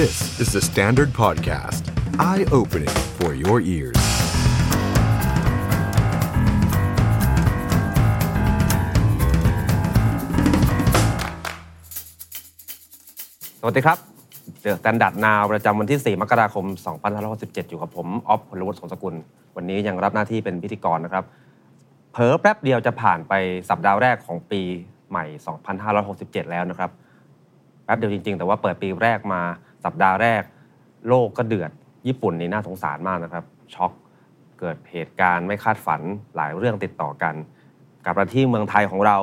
This is the Standard Podcast. Eye-opening for your ears. สวัสดีครับ THE STANDARD NOW ประจำวันที่ 4 มกราคม 2567 อยู่กับผม ออฟพลวุฒิสงสกุล วันนี้ยังรับหน้าที่เป็นพิธีกรนะครับ เผลอแป๊บเดียวจะผ่านไปสัปดาห์แรกของปีใหม่ 2567 แล้วนะครับ แป๊บเดียวจริง ๆ แต่ว่าเปิดปีแรกมา สัปดาห์แรก โลกก็เดือด ญี่ปุ่นนี่น่าสงสารมากนะครับ ช็อกเกิดเหตุการณ์ไม่คาดฝันหลายเรื่องติดต่อกันกลับมาที่เมืองไทยของเรา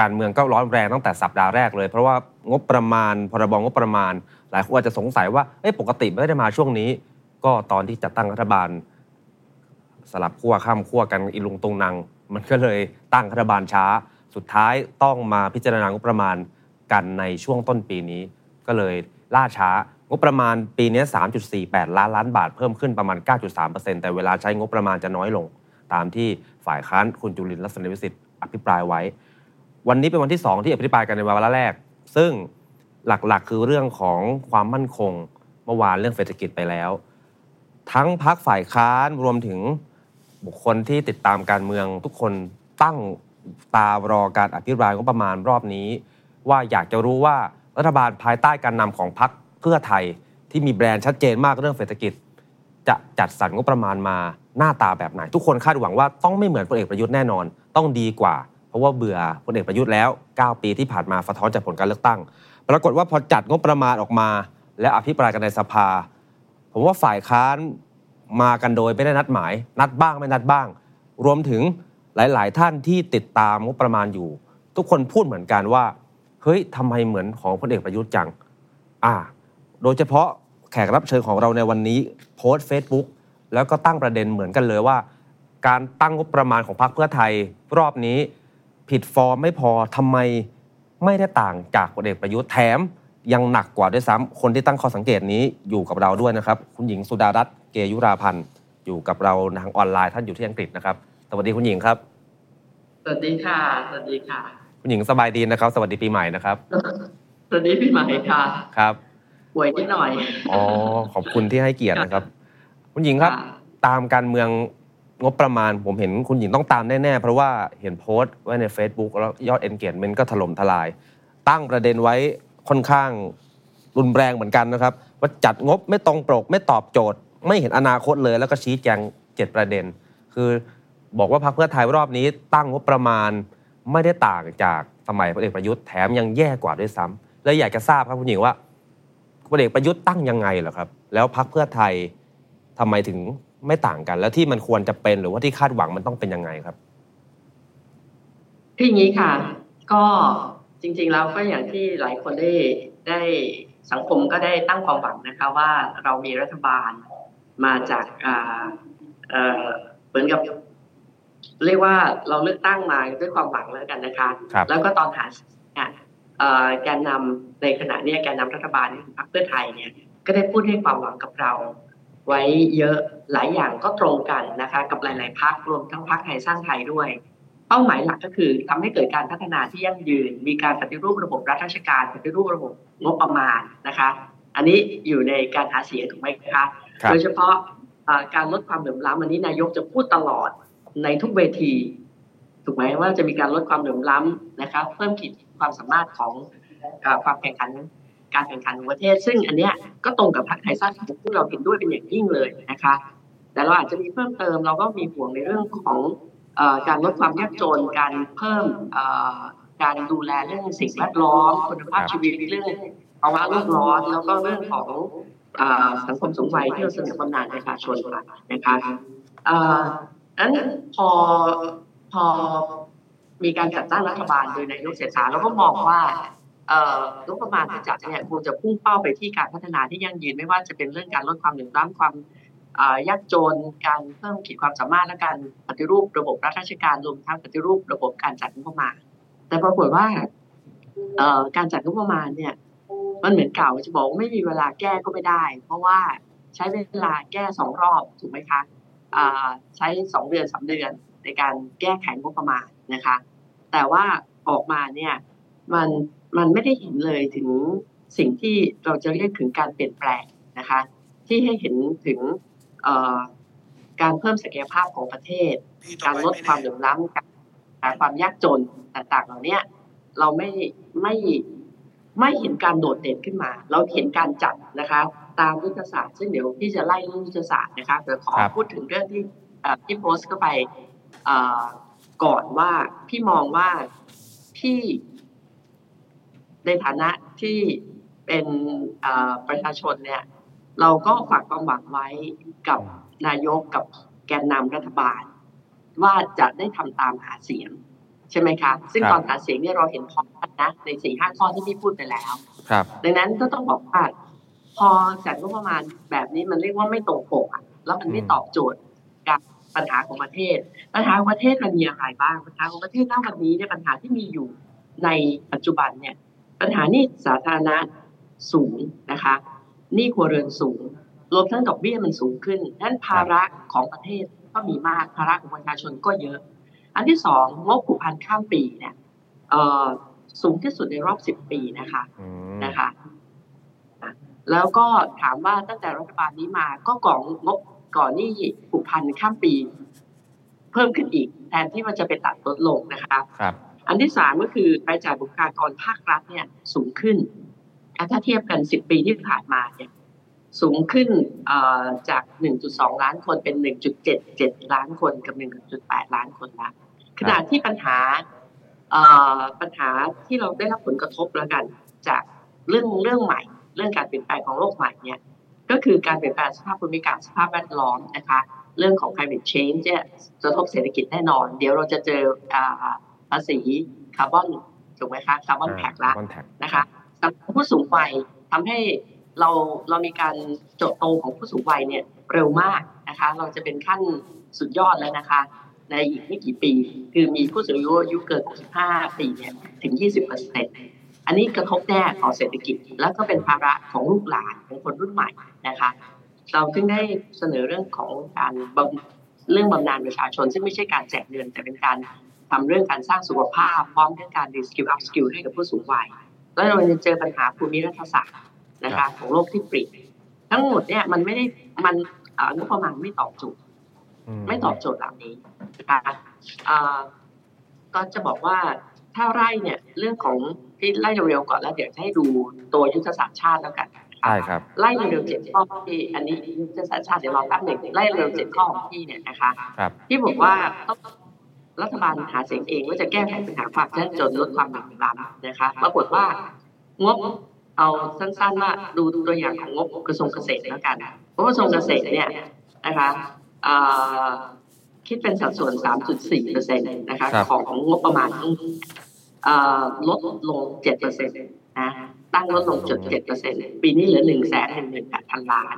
การเมืองก็ร้อนแรงตั้งแต่สัปดาห์แรกเลย เพราะว่างบประมาณพรบงบประมาณ หลายคนอาจจะสงสัยว่าเอ้ปกติไม่ได้มาช่วงนี้ ก็ตอนที่จัดตั้งรัฐบาล สลับขั้วข้ามขั้วกันอีลุงตุงนางมันก็เลยตั้งรัฐบาลช้า สุดท้ายต้องมาพิจารณางบประมาณกันในช่วงต้นปีนี้ ก็เลย ล่าช้างบประมาณปีนี้ 3.48 ล้านล้านบาทเพิ่มขึ้นประมาณ 9.3%แต่เวลาใช้งบประมาณจะน้อยลง ตามที่ฝ่ายค้านคุณจุลินลักษณะวิสิทธิ์อภิปรายไว้ วันนี้เป็นวันที่ 2 ที่อภิปรายกันในวาระแรก ซึ่งหลักๆ คือเรื่องของความมั่นคงเมื่อวานเรื่องเศรษฐกิจไปแล้ว ทั้งพักฝ่ายค้านรวมถึงบุคคลที่ติดตามการเมืองทุกคนตั้งตารอการอภิปรายงบประมาณรอบนี้ ว่าอยากจะรู้ว่า รัฐบาลภายใต้การนำของพรรคเพื่อไทยที่มีแบรนด์ชัดเจนมากเรื่องเศรษฐกิจ จะจัดสรรงบประมาณมาหน้าตาแบบไหน ทุกคนคาดหวังว่าต้องไม่เหมือนพลเอกประยุทธ์แน่นอน ต้องดีกว่า เพราะว่าเบื่อพลเอกประยุทธ์แล้ว 9 ปีที่ผ่านมาสะท้อนจากผลการเลือกตั้ง ปรากฏว่าพอจัดงบประมาณออกมา และอภิปรายกันในสภา ผมว่าฝ่ายค้านมากันโดยไม่ได้นัดหมาย นัดบ้างไม่นัดบ้าง รวมถึงหลาย ๆ ท่านที่ติดตามงบประมาณอยู่ ทุกคนพูดเหมือนกันว่า เฮ้ยทำไมเหมือนของพลเอกประยุทธ์จัง อ่า โดยเฉพาะแขกรับเชิญของเราในวันนี้โพสต์ Facebook แล้วก็ตั้งประเด็นเหมือนกันเลยว่า การตั้งงบประมาณของพรรคเพื่อไทย รอบนี้ผิดฟอร์มไม่พอทำไมไม่ได้ต่างจากพลเอกประยุทธ์แถมยังหนักกว่าด้วยซ้ำคนที่ตั้งข้อสังเกตนี้อยู่กับเราด้วยนะครับ คุณหญิงสุดารัตน์เกยุราพันธ์อยู่กับเราทางออนไลน์ท่านอยู่ที่อังกฤษนะครับสวัสดีคุณหญิงครับ สวัสดีค่ะ สวัสดีค่ะ คุณหญิงสบายดีนะครับ สวัสดีปีใหม่นะครับสวัสดีพี่ใหม่ค่ะครับป่วยนิดหน่อยอ๋อขอบคุณที่ให้เกียรตินะครับ คุณหญิงครับค่ะตามการเมืองงบประมาณ ผมเห็นคุณหญิงต้องตามแน่ๆ เพราะว่าเห็นโพสต์ไว้ใน Facebook แล้วยอด engagement ก็ถล่มทลาย ตั้งประเด็นไว้ค่อนข้างรุนแรงเหมือนกันนะครับ ว่าจัดงบไม่ตรงปก ไม่ตอบโจทย์ ไม่เห็นอนาคตเลย แล้วก็ชี้แจงเจ็ดประเด็น คือบอกว่าพรรคเพื่อไทยรอบนี้ตั้งงบประมาณ ไม่ได้ต่างจากสมัยพลเอกประยุทธ์แถมยังแย่กว่าด้วยซ้ำเลยอยากจะทราบครับคุณหญิงว่าพลเอกประยุทธ์ตั้งยังไงเหรอครับ แล้วพรรคเพื่อไทยทำไมถึงไม่ต่างกัน แล้วที่มันควรจะเป็นหรือว่าที่คาดหวังมันต้องเป็นยังไงครับคืออย่างนี้ค่ะ ก็จริงๆแล้วก็อย่างที่หลายคนได้ได้สังคมก็ได้ตั้งความหวังนะคะว่าเรามีรัฐบาลมาจากเอ่อเหมือนกับ เรียกว่าเราเลือกตั้งมาด้วยความหวังแล้วกันนะคะครับแล้วก็ตอนหาเสียงเนี่ยเอ่อแกนนำในขณะเนี้ยแกนนำรัฐบาลของพรรคเพื่อไทยเนี่ยก็ได้พูดให้ความหวังกับเรา ไว้เยอะหลายอย่างก็ตรงกันนะคะ กับหลาย ๆพักรวมทั้งพักไทยสร้างไทยด้วย เป้าหมายหลักก็คือทำให้เกิดการพัฒนาที่ยั่งยืน มีการปฏิรูประบบรัฐราชการปฏิรูประบบงบประมาณนะคะ อันนี้อยู่ในการหาเสียงถูกไหมคะครับโดยเฉพาะเอ่อการลดความเหลื่อมล้ำอันนี้นายกจะพูดตลอด ในทุกเวที ถูกไหมว่าจะมีการลดความเหลื่อมล้ำนะคะเพิ่มขีดความสามารถของอความแข่งขันการแข่งขันของประเทศ ซึ่งอันเนี้ยก็ตรงกับพรรคไทยสร้างไทยที่เราเห็นด้วยเป็นอย่างยิ่งเลยนะคะ แต่เราอาจจะมีเพิ่มเติมเราก็มีห่วงในเรื่องของอการลดความยากจนการเพิ่มการดูแลเรื่องสิ่งแวดล้อมคุณภาพชีวิตเรื่องภาวะโลกร้อน แล้วก็เรื่องของสังคมสูงวัยที่เราเสนอบำนาญประชาชนนะคะ นั้นพอพอมีการจัดตั้งรัฐบาลโดยนายกเศรษฐาเราก็มองว่าเอ่องบประมาณที่จัดเนี่ยควรจะพุ่งเป้าไปที่การพัฒนาที่ยั่งยืนไม่ว่าจะเป็นเรื่องการลดความเหลื่อมล้ำความอ่ายากจนการเพิ่มขีดความสามารถและการปฏิรูประบบรัฐราชการรวมทั้งปฏิรูประบบการจัดงบประมาณ แต่ปรากฏว่าการจัดงบประมาณเนี่ยมันเหมือนเก่าจะบอกว่าไม่มีเวลาแก้ก็ไม่ได้ เพราะว่าใช้เวลาแก้สองรอบถูกไหมคะ ใช้สองเดือนสามเดือนในการแก้ไขงบประมาณนะคะ แต่ว่าออกมาเนี่ยมันมันไม่ได้เห็นเลยถึงสิ่งที่เราจะเรียกถึงการเปลี่ยนแปลงนะคะ ที่ให้เห็นถึงการเพิ่มศักยภาพของประเทศ การลดความเหลื่อมล้ำการความยากจนต่างๆ เหล่านี้เราไม่ไม่ไม่เห็นการโดดเด่นขึ้นมา เราเห็นการจัดนะคะ ตามยุทธศาสตร์ซึ่งเดี๋ยวพี่จะไล่เรื่องยุทธศาสตร์นะคะเดี๋ยวขอพูดถึงเรื่องที่ที่โพสต์เข้าไปก่อนว่าพี่มองว่าที่ในฐานะที่เป็นประชาชนเนี่ย เราก็ฝากความหวังไว้กับนายกกับแกนนำรัฐบาล ว่าจะได้ทำตามหาเสียง ใช่ไหมคะ ซึ่งตอนหาเสียงเนี่ยเราเห็นพร้อมกันนะ ในสี่ห้าข้อที่พี่พูดไปแล้ว ครับ ดังนั้นก็ต้องบอกว่า พอจัดงบประมาณแบบนี้มันเรียกว่าไม่ตรงปกอะแล้วมันไม่ตอบโจทย์กับปัญหาของประเทศ ปัญหาของประเทศมันมีอะไรบ้างปัญหาของประเทศณวันนี้เนี่ยปัญหาที่มีอยู่ในปัจจุบันเนี่ย ปัญหานี้สาธารณะสูงนะคะหนี้ครัวเรือนสูงรวมทั้งดอกเบี้ยมันสูงขึ้นนั้นภาระของประเทศก็มีมากภาระของประชาชนก็เยอะ อันที่สองงบผูกพันข้ามปีเนี่ยสูงที่สุดในรอบสิบปีนะคะนะคะ แล้วก็ถามว่าตั้งแต่รัฐบาลนี้มาก็ก่องงบก่อนนี่ผูกพันข้ามปี เพิ่มขึ้นอีก แทนที่มันจะไปตัดลดลงนะคะครับ อันที่สามก็คือรายจ่ายบุคลากรภาครัฐเนี่ยสูงขึ้น ถ้าเทียบกันสิบปีที่ผ่านมาเนี่ยสูงขึ้นจาก 1.2 ล้านคนเป็น 1.77 ล้านคนกับ 1.8 ล้านคนละขณะที่ปัญหาปัญหาที่เราได้รับผลกระทบแล้วกัน จากเรื่องเรื่องใหม่ เรื่องการเปลี่ยนแปลงของโลกใหม่เนี่ยก็คือการเปลี่ยนแปลงสภาพภูมิอากาศสภาพแวดล้อมนะคะ เรื่องของ climate change เนี่ยจะทบเศรษฐกิจแน่นอน เดี๋ยวเราจะเจอภาษีคาร์บอนถูกไหมคะคาร์บอนแท็กละนะคะสำหรับผู้สูงวัยทำให้เราเรามีการโจโตของผู้สูงวัยเนี่ยเร็วมากนะคะ เราจะเป็นขั้นสุดยอดแล้วนะคะ ในอีกไม่กี่ปี คือมีผู้สูงอายุอายุเกิน 65 ปีเนี่ยถึง 20เปอร์เซ็นต์ อันนี้กระทบแน่ต่อเศรษฐกิจ แล้วก็เป็นภาระของลูกหลานของคนรุ่นใหม่นะคะ เราจึงได้เสนอเรื่องของการเรื่องบำนาญประชาชน ซึ่งไม่ใช่การแจกเงินแต่เป็นการทำเรื่องการสร้างสุขภาพ พร้อมด้วยการ reskill upskill ให้กับผู้สูงวัย แล้วเราจะเจอปัญหาภูมิรัฐศาสตร์นะคะของโลกที่ปริทั้งหมดเนี่ยมันไม่ได้มันงบประมาณไม่ตอบโจทย์ไม่ตอบโจทย์เหล่านี้นะคะก็จะบอกว่าถ้าไล่เนี่ยเรื่องของ ที่ไล่เร็วๆก่อนแล้วเดี๋ยวจะให้ดูตัวยุทธศาสตร์ชาติแล้วกันใช่ครับไล่เร็วเจ็ดข้อที่อันนี้ยุทธศาสตร์ชาติเดี๋ยวรอแป๊บหนึ่งไล่เร็วเจ็ดข้อของพี่เนี่ยนะคะที่บอกว่าต้องรัฐบาลหาเสียงเองว่าจะแก้ไขปัญหาความยากจนลดความเหลื่อมล้ำนะคะปรากฏว่างบเอาสั้นๆว่าดูตัวอย่างของงบกระทรวงเกษตรแล้วกันเพราะกระทรวงเกษตรเนี่ยนะคะคิดเป็นสัดส่วน 3.4เปอร์เซ็นต์นะคะของงบประมาณ ลดลง7เปอร์เซ็นต์นะตั้งลดลงจุด7เปอร์เซ็นต์ปีนี้เหลือ1นึ่งแสนหนึ่งหมื่นแปดพันล้าน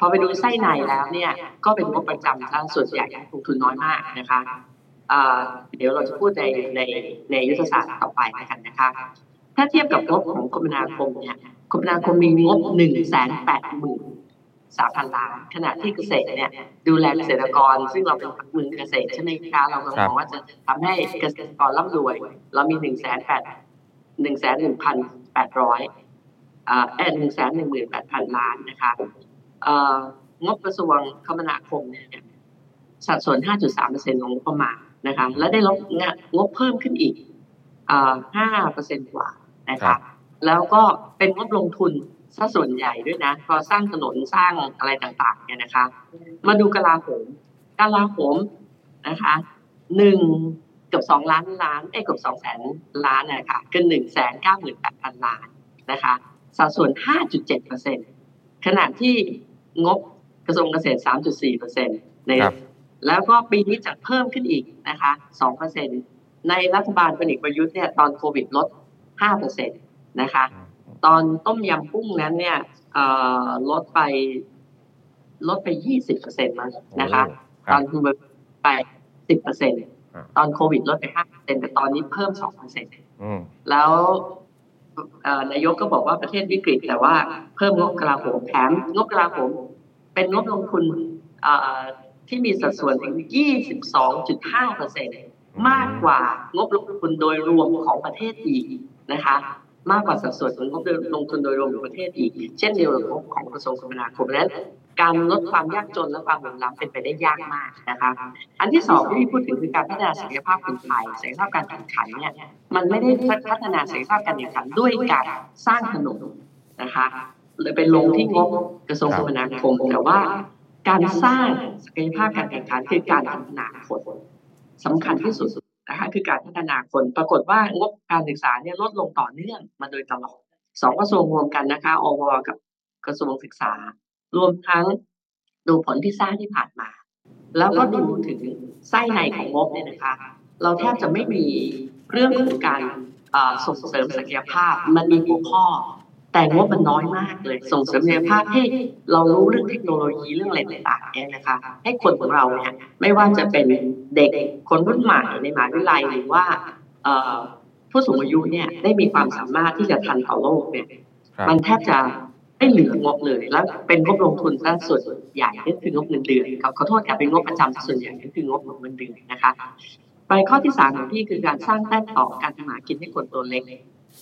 พอไปดูไส้ในแล้วเนี่ย ก็เป็นงบประจำถ้าส่วนใหญ่ลงทุนน้อยมากนะคะเดี๋ยวเราจะพูดในในในยุทธศาสตร์ต่อไปกันนะคะ ถ้าเทียบกับงบของคมนาคมเนี่ย คมนาคมมีงบหนึ่งแสนแปดหมื่น สามพันล้านขณะที่เกษตรเนี่ยดูแลเกษตรกร ซึ่งเราเป็นมือเกษตรใช่ไหมคะเราก็มองว่าจะทำให้เกษตรกรร่ำรวย เรามีหนึ่งแสนแปดหนึ่งแสนหนึ่งพันแปดร้อยอ่าหนึ่งแสนหนึ่งหมื่นแปดพันล้านนะคะเอ่องบกระทรวงคมนาคมเนี่ยสัดส่วน 5.3%ของงบประมาณนะคะ และได้ลดงบเพิ่มขึ้นอีก5%กว่านะคะ แล้วก็เป็นงบลงทุน ซะส่วนใหญ่ด้วยนะ พอสร้างถนนสร้างอะไรต่างๆเนี่ยนะคะ มาดูกลาโหมกลาโหมนะคะหนึ่งเกือบสองล้านล้านเอ้เกือบสองแสนล้านนะคะคือหนึ่งแสนเก้าหมื่นแปดพันล้านนะคะสัดส่วนห้าจุดเจ็ดเปอร์เซ็นขณะที่งบกระทรวงเกษตรสามจุดสี่เปอร์เซ็นต์ในแล้วก็ปีนี้จะเพิ่มขึ้นอีกนะคะสองเปอร์เซ็นในรัฐบาลพลเอกประยุทธ์เนี่ยตอนโควิดลดห้าเปอร์เซ็นต์นะคะ ตอนต้มยำกุ้งนั้นเนี่ยลดไปลดไปยี่สิบเปอร์เซ็นต์มั้งนะคะ ตอนคุณไปสิบเปอร์เซ็นต์ตอนโควิดลดไปห้าเปอร์เซ็นต์แต่ตอนนี้เพิ่มสองเปอร์เซ็นต์แล้วนายกก็บอกว่าประเทศวิกฤต แต่ว่าเพิ่มงบกลาโหมแถมงบกลาโหมเป็นงบลงทุนที่มีสัดส่วนถึง 22.5เปอร์เซ็นต์มากกว่างบลงทุนโดยรวมของประเทศอีกนะคะ มากกว่าสัดส่วนของงบลงทุนโดยรวมของประเทศอีก เช่นเดียวกับงบของกระทรวงคมนาคมนั้นการลดความยากจนและความเหลื่อมล้ำเป็นไปได้ยากมากนะคะอันที่สองที่พี่พูดถึงคือการพัฒนาศักยภาพคนไทยศักยภาพการแข่งขันเนี่ยมันไม่ได้พัฒนาศักยภาพการแข่งขันด้วยการสร้างถนนนะคะเลยไปลงที่งบกระทรวงคมนาคม แต่ว่าการสร้างศักยภาพการแข่งขันคือการพัฒนาคนสำคัญที่สุด นะคะคือการพัฒนาคนปรากฏว่างบการศึกษาเนี่ยลดลงต่อเนื่องมาโดยตลอดสองกระทรวงรวมกันนะคะอวกับกระทรวงศึกษา รวมทั้งดูผลที่สร้างที่ผ่านมา แล้วก็ดูถึงไส้ในของงบเนี่ยนะคะ เราแทบจะไม่มีเรื่องของการส่งเสริมศักยภาพ มันมีหัวข้อ แต่งบมันน้อยมากเลย ส่งเสริมศักยภาพให้เรารู้เรื่องเทคโนโลยีเรื่องอะไรต่างๆเนี่ยนะคะ ให้คนของเราเนี่ยไม่ว่าจะเป็นเด็กคนรุ่นใหม่ในมหาวิทยาลัยหรือว่าผู้สูงอายุเนี่ยได้มีความสามารถที่จะทันต่อโลกเนี่ยมันแทบจะไม่เหลืองบเลยแล้วเป็นงบลงทุนซะส่วนใหญ่ก็คืองบเงินเดือนเขาขอโทษค่ะเป็นงบประจำส่วนใหญ่ก็คืองบเงินเดือนนะคะไปข้อที่สามของพี่คือการสร้างแต้มต่อการทำมากินให้คนตัวเล็ก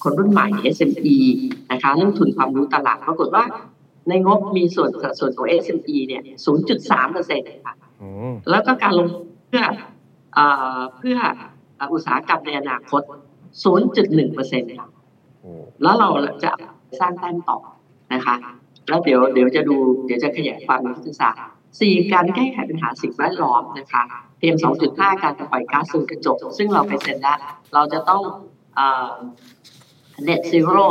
คนรุ่นใหม่ SME นะคะเรื่องทุนความรู้ตลาดปรากฏว่าในงบมีส่วนสัดส่วนของ SME เนี่ย 0.3เปอร์เซ็นต์ค่ะแล้วก็การลงเพื่อเพื่ออุตสาหกรรมในอนาคต 0.1เปอร์เซ็นต์แล้วเราจะสร้างแต้มต่อนะคะ แล้วเดี๋ยวเดี๋ยวจะดูเดี๋ยวจะขยายความในศึกษาสี่การแก้ไขปัญหาสิ่งแวดล้อมนะคะเตรียม2.5 การปล่อยก๊าซเรือนกระจก ซึ่งเราไปเซ็นแล้วเราจะต้อง เน็ตซีโร่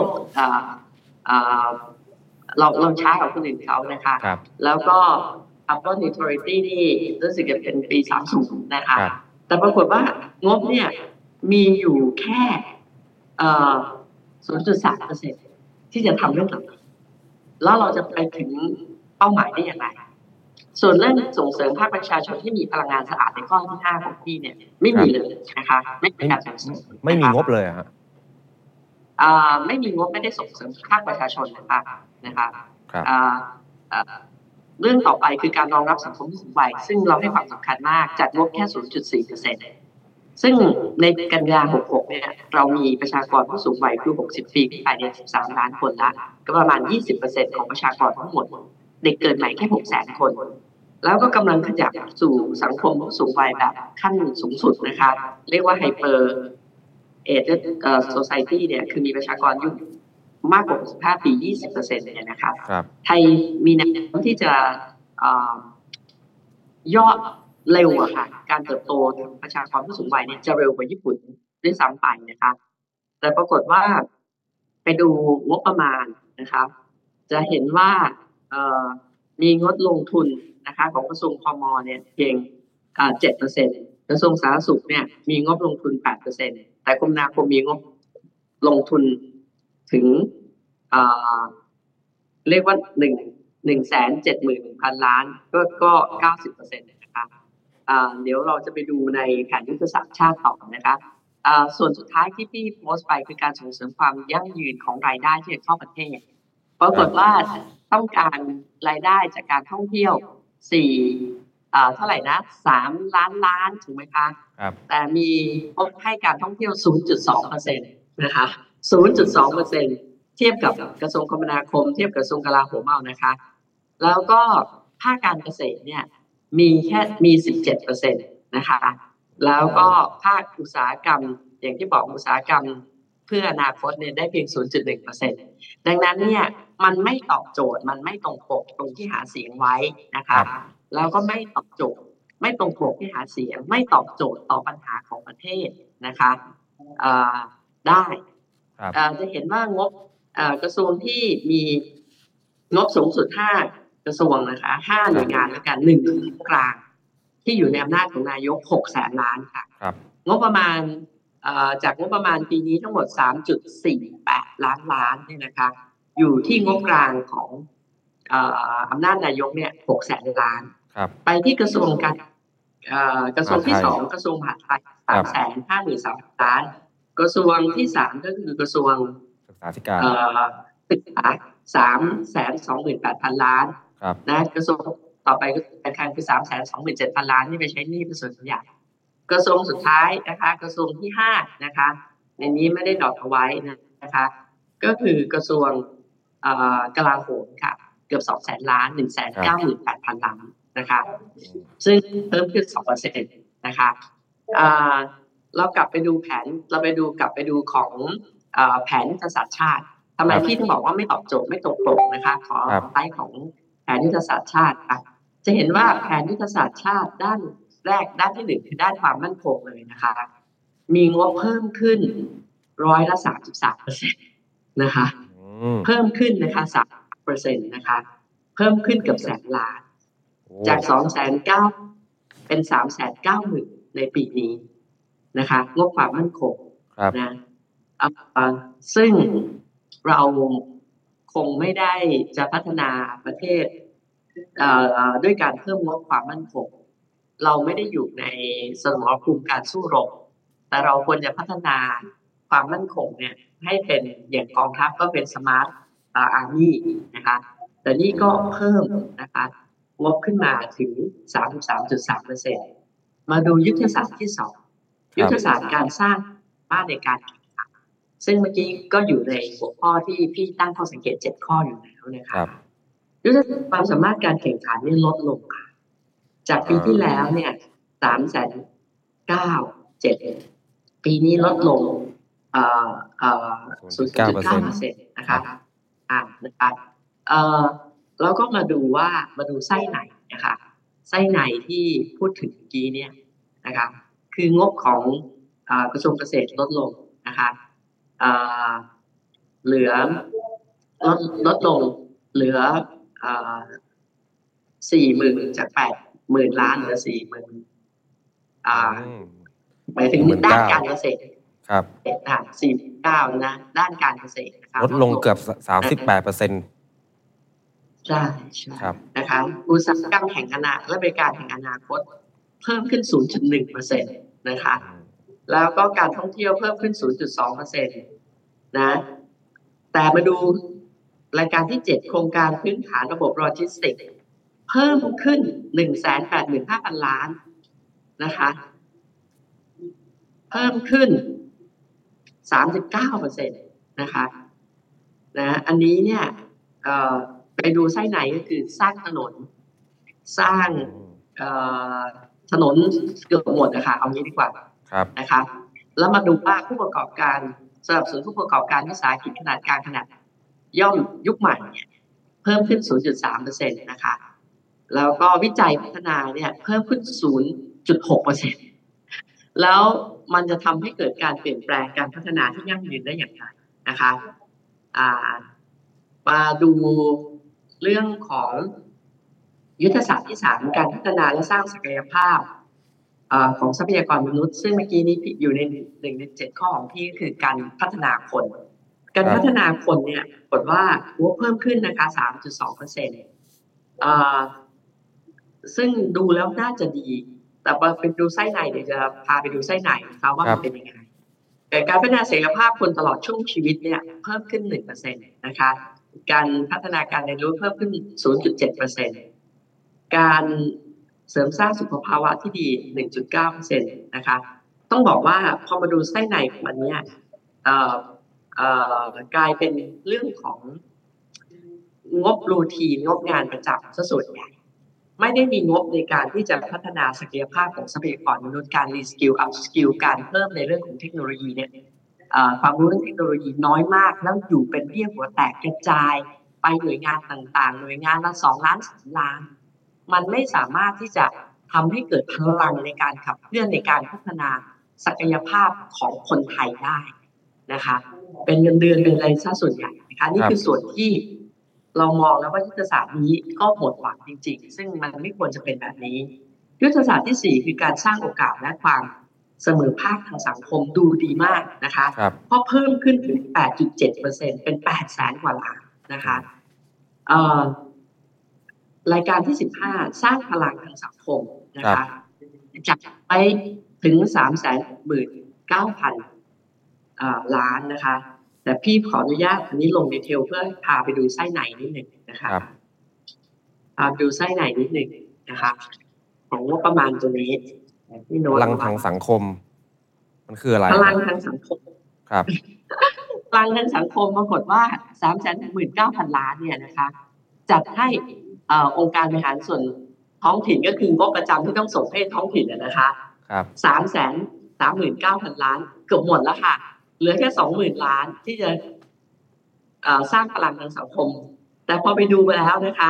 เราเราช้ากว่าคนอื่นเขานะคะ แล้วก็ carbon neutrality นี่รู้สึกจะเป็นปี 30 นะคะ แต่ปรากฏว่างบเนี่ยมีอยู่แค่0.3เปอร์เซ็นที่จะทำเรื่องต่างแล้วเราจะไปถึงเป้าหมายได้อย่างไร ส่วนเรื่องส่งเสริมภาคประชาชนที่มีพลังงานสะอาดในข้อที่ห้าของพี่เนี่ย ไม่มีเลยนะคะ ไม่มีการส่งเสริมไม่มีงบเลยฮะอ่า ไม่มีงบไม่ได้ส่งเสริมภาคประชาชนนะคะนะคะอ่าเรื่องต่อไปคือการรองรับสังคมผู้สูงวัยซึ่งเราให้ความสำคัญมากจัดงบแค่ 0.4เปอร์เซ็นต์ซึ่งในกันยา 66 เนี่ยเรามีประชากรผู้สูงวัยคือ 60 ปีขึ้นไปเนี่ย13 ล้านคนละ ก็ประมาณ 20%ของประชากรทั้งหมด เด็กเกิดใหม่แค่6แสนคน แล้วก็กำลังขยับสู่สังคมผู้สูงวัยแบบขั้นสูงสุดนะคะ เรียกว่าไฮเปอร์ เอจเอ่อโซซายตี้เนี่ยคือมีประชากรอยู่มากกว่า 65 ปี 20%เนี่ยนะคะไทยมีแนวโน้มที่จะยอดเร็วอะค่ะ การเติบโตทางประชากรผู้สูงวัยเนี่ยจะเร็วกว่าญี่ปุ่นด้วยซ้ำไปนะคะ แต่ปรากฏว่าไปดูงบประมาณนะคะ จะเห็นว่าเออมีงดลงทุนนะคะของกระทรวงพมเนี่ยเพียงเจ็ดเปอร์เซ็นต์กระทรวงสาธารณสุขเนี่ยมีงบลงทุนแปดเปอร์เซ็นต์ แต่กรมนาคมมีงบลงทุนถึงเรียกว่าหนึ่งหนึ่งแสนเจ็ดหมื่นหนึ่งพันล้าน ก็ก็เก้าสิบเปอร์เซ็นต์เดี๋ยวเราจะไปดูในแผนยุทธศาสตร์ชาติต่อนะคะส่วนสุดท้ายที่พี่โพสต์ไปคือการส่งเสริมความยั่งยืนของรายได้ที่จะเข้าประเทศปรากฏว่าต้องการรายได้จากการท่องเที่ยวสี่เท่าไหร่นะสามล้านล้านถูกไหมคะ แต่มีพบให้การท่องเที่ยว 0.2เปอร์เซ็นต์นะคะ 0.2เปอร์เซ็นต์เทียบกับกระทรวงคมนาคม เทียบกับกระทรวงกลาโหมเอานะคะ แล้วก็ภาคการเกษตรเนี่ยมีแค่มี 17เปอร์เซ็นตนะคะ แล้วก็ภาคอุตสาหกรรม อย่างที่บอกอุตสาหกรรมเพื่ออนาคตเนี่ยได้เพียง 0.1เปอร์เซ็นตดังนั้นเนี่ยมันไม่ตอบโจทย์มันไม่ตรงปกตรงที่หาเสียงไว้นะคะ แล้วก็ไม่ตอบโจทย์ ไม่ตรงปกที่หาเสียง ไม่ตอบโจทย์ต่อปัญหาของประเทศนะคะได้จะเห็นว่างบกระทรวงที่มีงบสูงสุดห้ากระทรวงนะคะห้าหน่วยงานแล้วกันหนึ่งกลาง ที่อยู่ในอำนาจของนายกหกแสนล้านค่ะงบประมาณจากงบประมาณปีนี้ทั้งหมดสามจุดสี่แปดล้านล้านเนี่ยนะคะ อยู่ที่งบกลางของอำนาจนายกเนี่ยหกแสนล้าน ไปที่กระทรวงการ กระทรวงที่สองกระทรวงมหาดไทยสามแสนห้าหมื่นสามล้าน กระทรวงที่สามก็คือกระทรวงศึกษาธิการศึกษาสามแสนสองหมื่นแปดพันล้านนะกระทรวงต่อไปก็การคลังคือสามแสนสองหมื่นเจ็ดพันล้านที่ไปใช้หนี้เป็นส่วนใหญ่กระทรวงสุดท้ายนะคะ กระทรวงที่ห้านะคะ ในนี้ไม่ได้ดอกเอาไว้นะคะ ก็คือกระทรวงกลาโหมค่ะ เกือบสองแสนล้านหนึ่งแสนเก้าหมื่นแปดพันล้าน นะคะซึ่งเพิ่มขึ้นสองเปอร์เซ็นต์นะคะเรากลับไปดูแผนเราไปดูกลับไปดูของแผนยุทธศาสตร์ชาติทำไมพี่ถึงบอกว่าไม่ตอบโจทย์ไม่ตรงปกนะคะ ขอไลฟ์ของแผนยุทธศาสตร์ชาติค่ะจะเห็นว่าแผนยุทธศาสตร์ชาติด้านแรกด้านที่หนึ่งคือด้านความมั่นคงเลยนะคะ มีงบเพิ่มขึ้นร้อยละสามสิบสามเปอร์เซ็นต์นะคะ เพิ่มขึ้นนะคะสามเปอร์เซ็นต์นะคะ เพิ่มขึ้นเกือบแสนล้าน จากสองแสนเก้าเป็นสามแสนเก้าหมื่นในปีนี้นะคะงบความมั่นคงนะซึ่งเราคงไม่ได้จะพัฒนาประเทศด้วยการเพิ่มงบความมั่นคง เราไม่ได้อยู่ในสมรภูมิการสู้รบ แต่เราควรจะพัฒนาความมั่นคงเนี่ยให้เป็นอย่างกองทัพก็เป็น smart army นะคะแต่นี่ก็เพิ่มนะคะ งบขึ้นมาถึง 33.3เปอร์เซ็นต์มาดูยุทธศาสตร์ที่สองยุทธศาสตร์การสร้างบ้านในการซึ่งเมื่อกี้ก็อยู่ในหัวข้อที่พี่ตั้งข้อสังเกตเจ็ดข้ออยู่แล้วนะคะยุทธความสามารถการแข่งขันนี่ลดลงค่ะจากปีที่แล้วเนี่ยสามแสนเก้าเจ็ดปีนี้ลดลงเอ่อเอ่อศูนย์จุดเก้าเปอร์เซ็นต์นะคะอ่านะคะเอ่อ แล้วก็มาดูว่ามาดูไส้ไหนนะคะไส้ไหนที่พูดถึงเมื่อกี้เนี่ยนะคะคืองบของกระทรวงเกษตรลดลงนะคะเหลือลดลดลงเหลือสี่หมื่นจากแปดหมื่นล้านเหลือสี่หมื่นหมายถึงด้านการเกษตรครับสี่เก้านะด้านการเกษตรลดลงเกือบสามสิบแปดเปอร์เซ็นต์ ใช่ใช่นะคะอุตสาหกรรมแห่งอนาและบริการแห่งอนาคต เพิ่มขึ้น 0.1เปอร์เซ็นต์นะคะ แล้วก็การท่องเที่ยวเพิ่มขึ้น 0.2เปอร์เซ็นต์นะ แต่มาดูรายการที่เจ็ดโครงการพื้นฐานระบบโลจิสติก เพิ่มขึ้นหนึ่งแสนแปดหมื่นห้าพันล้านนะคะ เพิ่มขึ้นสามสิบเก้าเปอร์เซ็นตนะคะนะอันนี้เนี่ย ไปดูไส้ไหนก็คือสร้างถนน สร้างถนนเกือบหมดนะคะเอางี้ดีกว่านะคะแล้วมาดูว่าผู้ประกอบการสนับสนุนผู้ประกอบการวิสาหกิจขนาดกลางขนาด ย่อมยุคใหม่เนี่ยเพิ่มขึ้น 0.3เปอร์เซ็นต์นะคะ แล้วก็วิจัยพัฒนาเนี่ยเพิ่มขึ้น 0.6เปอร์เซ็นต์แล้วมันจะทำให้เกิดการเปลี่ยนแปลงการพัฒนาที่ยั่งยืนได้อย่างไรนะคะ อ่ามาดู เรื่องของยุทธศาสตร์ที่สามการพัฒนาและสร้างศักยภาพของทรัพยากรมนุษย์ซึ่งเมื่อกี้นี้อยู่ในหนึ่งในเจ็ดข้อของพี่ก็คือการพัฒนาคน การพัฒนาคนเนี่ยกดว่างบเพิ่มขึ้นนะคะสามจุดสองเปอร์เซ็นต์ซึ่งดูแล้วน่าจะดี แต่พอไปดูไส้ในเดี๋ยวจะพาไปดูไส้ในนะคะว่ามันเป็นยังไงแต่การพัฒนาเสรีภาพคนตลอดช่วงชีวิตเนี่ยเพิ่มขึ้นหนึ่งเปอร์เซ็นต์นะคะ การพัฒนาการเรียนรู้เพิ่มขึ้นศูนย์จุดเจ็ดเปอร์เซ็นต์การเสริมสร้างสุขภาวะที่ดี 1.9%นะคะ ต้องบอกว่าพอมาดูไส้ในของมันเนี่ยกลายเป็นเรื่องของงบ routine งบงานประจำซะส่วนใหญ่ไม่ได้มีงบในการที่จะพัฒนาศักยภาพของทรัพยากรมนุษย์การ reskill upskill การเพิ่มในเรื่องของเทคโนโลยีเนี่ย ความรู้เรื่องเทคโนโลยีน้อยมาก แล้วอยู่เป็นเบี้ยหัวแตกกระจายไปหน่วยงานต่างๆ หน่วยงานละสองล้านสามล้าน มันไม่สามารถที่จะทำให้เกิดพลังในการขับเคลื่อนในการพัฒนาศักยภาพของคนไทยได้นะคะ เป็นเงินเดือนเป็นอะไรซะส่วนใหญ่นะคะนี่คือส่วนที่เรามองแล้วว่ายุทธศาสตร์นี้ก็หมดหวังจริง ๆ ซึ่งมันไม่ควรจะเป็นแบบนี้ ยุทธศาสตร์ที่สี่คือการสร้างโอกาสและความ เสมอภาคทางสังคมดูดีมากนะคะเพราะเพิ่มขึ้นถึง 8.7%เป็น8แสนกว่าล้านนะคะรายการที่สิบห้าสร้างพลังทางสังคมนะคะจัดไปถึงสามแสนหมื่นเก้าพันล้านนะคะ แต่พี่ขออนุญาตอันนี้ลงดีเทลเพื่อพาไปดูไส้ไหนนิดหนึ่งนะคะพาดูไส้ไหนนิดหนึ่งนะคะ ของงบประมาณตัวนี้ พลังทางสังคม มันคืออะไรพลังทางสังคมครับลังเงินสังคมปรากฏว่าสามแสนหมื่นเก้าพันล้านเนี่ยนะคะ จัดให้องค์การบริหารส่วนท้องถิ่นก็คืองบประจำที่ต้องส่งให้ท้องถิ่นนะคะครับสามแสนสามหมื่นเก้าพันล้าน เกือบหมดแล้วค่ะ เหลือแค่สองหมื่นล้านที่จะสร้างพลังทางสังคม แต่พอไปดูไปแล้วนะคะ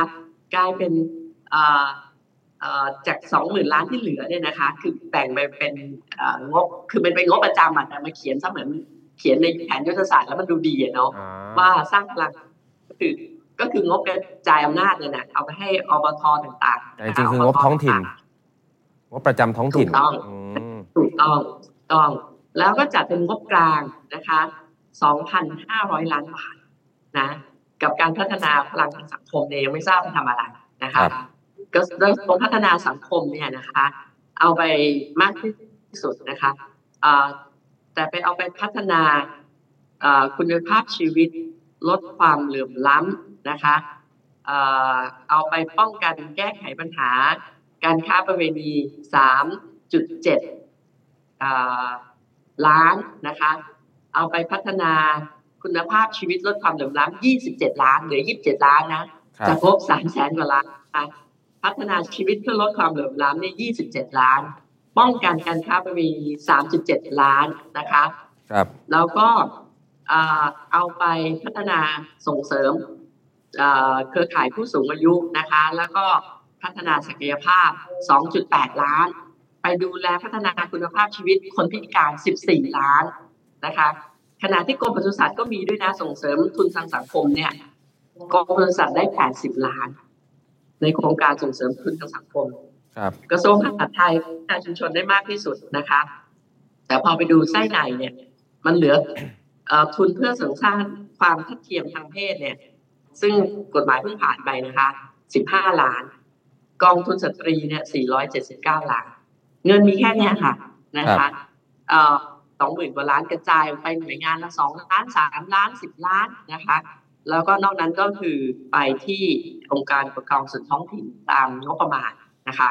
กลายเป็น จากสองหมื่นล้านที่เหลือเนี่ยนะคะ คือแบ่งไปเป็นงบคือมันเป็นงบประจำแต่มาเขียนซะเหมือนเขียนในแผนยุทธศาสตร์แล้วมันดูดีเนาะว่าสร้างพลังก็คือก็คืองบกระจายอำนาจเนี่ยนะเอาไปให้อบทต่างๆแต่จริงคืองบท้องถิ่นงบประจำท้องถิ่นถูกต้องถูกต้องต้อง แล้วก็จัดเป็นงบกลางนะคะ2,500ล้านบาทนะ กับการพัฒนาพลังทางสังคมเนี่ยยังไม่ทราบทำอะไรนะคะ ก็เรื่องพัฒนาสังคมเนี่ยนะคะ เอาไปมากที่สุดนะคะแต่ไปเอาไปพัฒนาคุณภาพชีวิตลดความเหลื่อมล้ำนะคะเอาไปป้องกันแก้ไขปัญหา การค้าประเวณี3.7ล้านนะคะ เอาไปพัฒนาคุณภาพชีวิตลดความเหลื่อมล้ำ27 ล้านเหลือ 27 ล้านนะจากงบ3แสนกว่าล้าน พัฒนาชีวิตเพื่อลดความเหลื่อมล้ำเนี่ย27 ล้าน ป้องกันการค้าประเวณี3.7 ล้านนะคะครับแล้วก็เอาไปพัฒนาส่งเสริมเครือข่ายผู้สูงอายุนะคะ แล้วก็พัฒนาศักยภาพ 2.8 ล้าน ไปดูแลพัฒนาคุณภาพชีวิตคนพิการ 14 ล้านนะคะขณะที่กรมปศุสัตว์ก็มีด้วยนะส่งเสริมทุนทางสังคมเนี่ยกรมปศุสัตว์ได้ 80 ล้าน ในโครงการส่งเสริมทุนทางสังคมครับกระทรวงมหาดไทยการชุมชนได้มากที่สุดนะคะ แต่พอไปดูไส้ในเนี่ย มันเหลือทุนเพื่อเสริมสร้างความทัดเทียมทางเพศเนี่ย ซึ่งกฎหมายเพิ่งผ่านไปนะคะ15ล้าน กองทุนสตรีเนี่ย479ล้าน เงินมีแค่นี้ค่ะนะคะสองหมื่นกว่าล้านกระจายไปหน่วยงานละสองล้านสามล้านสิบล้านนะคะ แล้วก็นอกนั้นก็คือไปที่องค์การปกครองส่วนท้องถิ่นตามงบประมาณนะคะ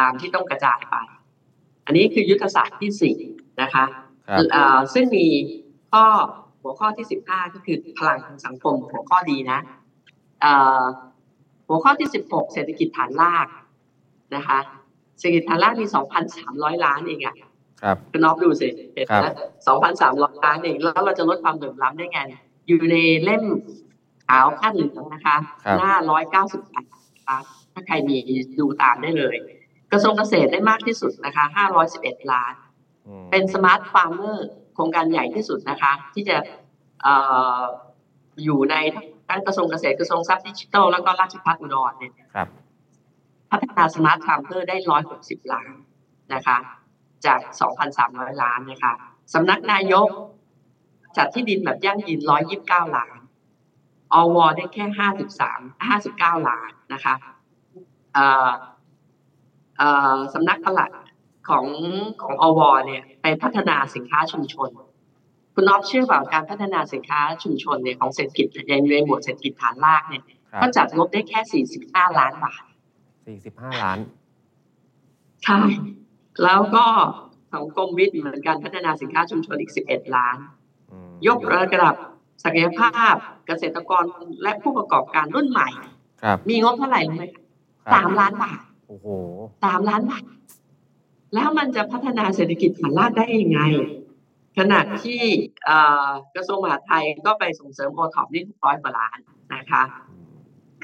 ตามที่ต้องกระจายไป อันนี้คือยุทธศาสตร์ที่สี่นะคะซึ่งมีข้อหัวข้อที่สิบห้าก็คือพลังทางสังคมหัวข้อดีนะหัวข้อที่สิบหกเศรษฐกิจฐานรากนะคะเศรษฐกิจฐานรากมีสองพันสามร้อยล้านเองอะครับคุณน้องดูสิเห็นไหมสองพันสามร้อยล้านเองแล้วเราจะลดความเหลื่อมล้ำได้ไงอยู่ในเล่ม ขาวคั่นเหลืองนะคะ หน้าร้อยเก้าสิบแปดถ้าใครมีดูตามได้เลย กระทรวงเกษตรได้มากที่สุดนะคะห้าร้อยสิบเอ็ดล้าน เป็น smart farmer โครงการใหญ่ที่สุดนะคะ ที่จะออยู่ในทั้งกระทรวงเกษตรกระทรวงทรัพย์ดิจิทัลแล้วก็ราชภัฏอุดรเนี่ยพัฒนา smart farmer ได้ร้อยหกสิบล้านนะคะ จากสองพันสามร้อยล้านนะคะสำนักนายกจัดที่ดินแบบยั่งยืนร้อยยิบเก้าล้าน อวได้แค่ห้าสิบสามห้าสิบเก้าล้านนะคะสำนักปลัดของของอวเนี่ยไปพัฒนาสินค้าชุมชน คุณน็อปเชื่อว่าการพัฒนาสินค้าชุมชนเนี่ยของเศรษฐกิจในในหมวดเศรษฐกิจฐานรากเนี่ยก็จัดงบได้แค่สี่สิบห้าล้านบาทสี่สิบห้าล้านใช่แล้วก็ของกรมวิทย์เหมือนกันพัฒนาสินค้าชุมชนอีกสิบเอ็ดล้าน ยกระดับ ศักยภาพเกษตรกรและผู้ประกอบการรุ่นใหม่ มีงบเท่าไหร่รู้ไหมสามล้านบาทโอ้โหสามล้านบาท แล้วมันจะพัฒนาเศรษฐกิจฐานรากได้ยังไงขณะที่กระทรวงมหาดไทยก็ไปส่งเสริมโอท็อปนี่ร้อยกว่าล้านนะคะ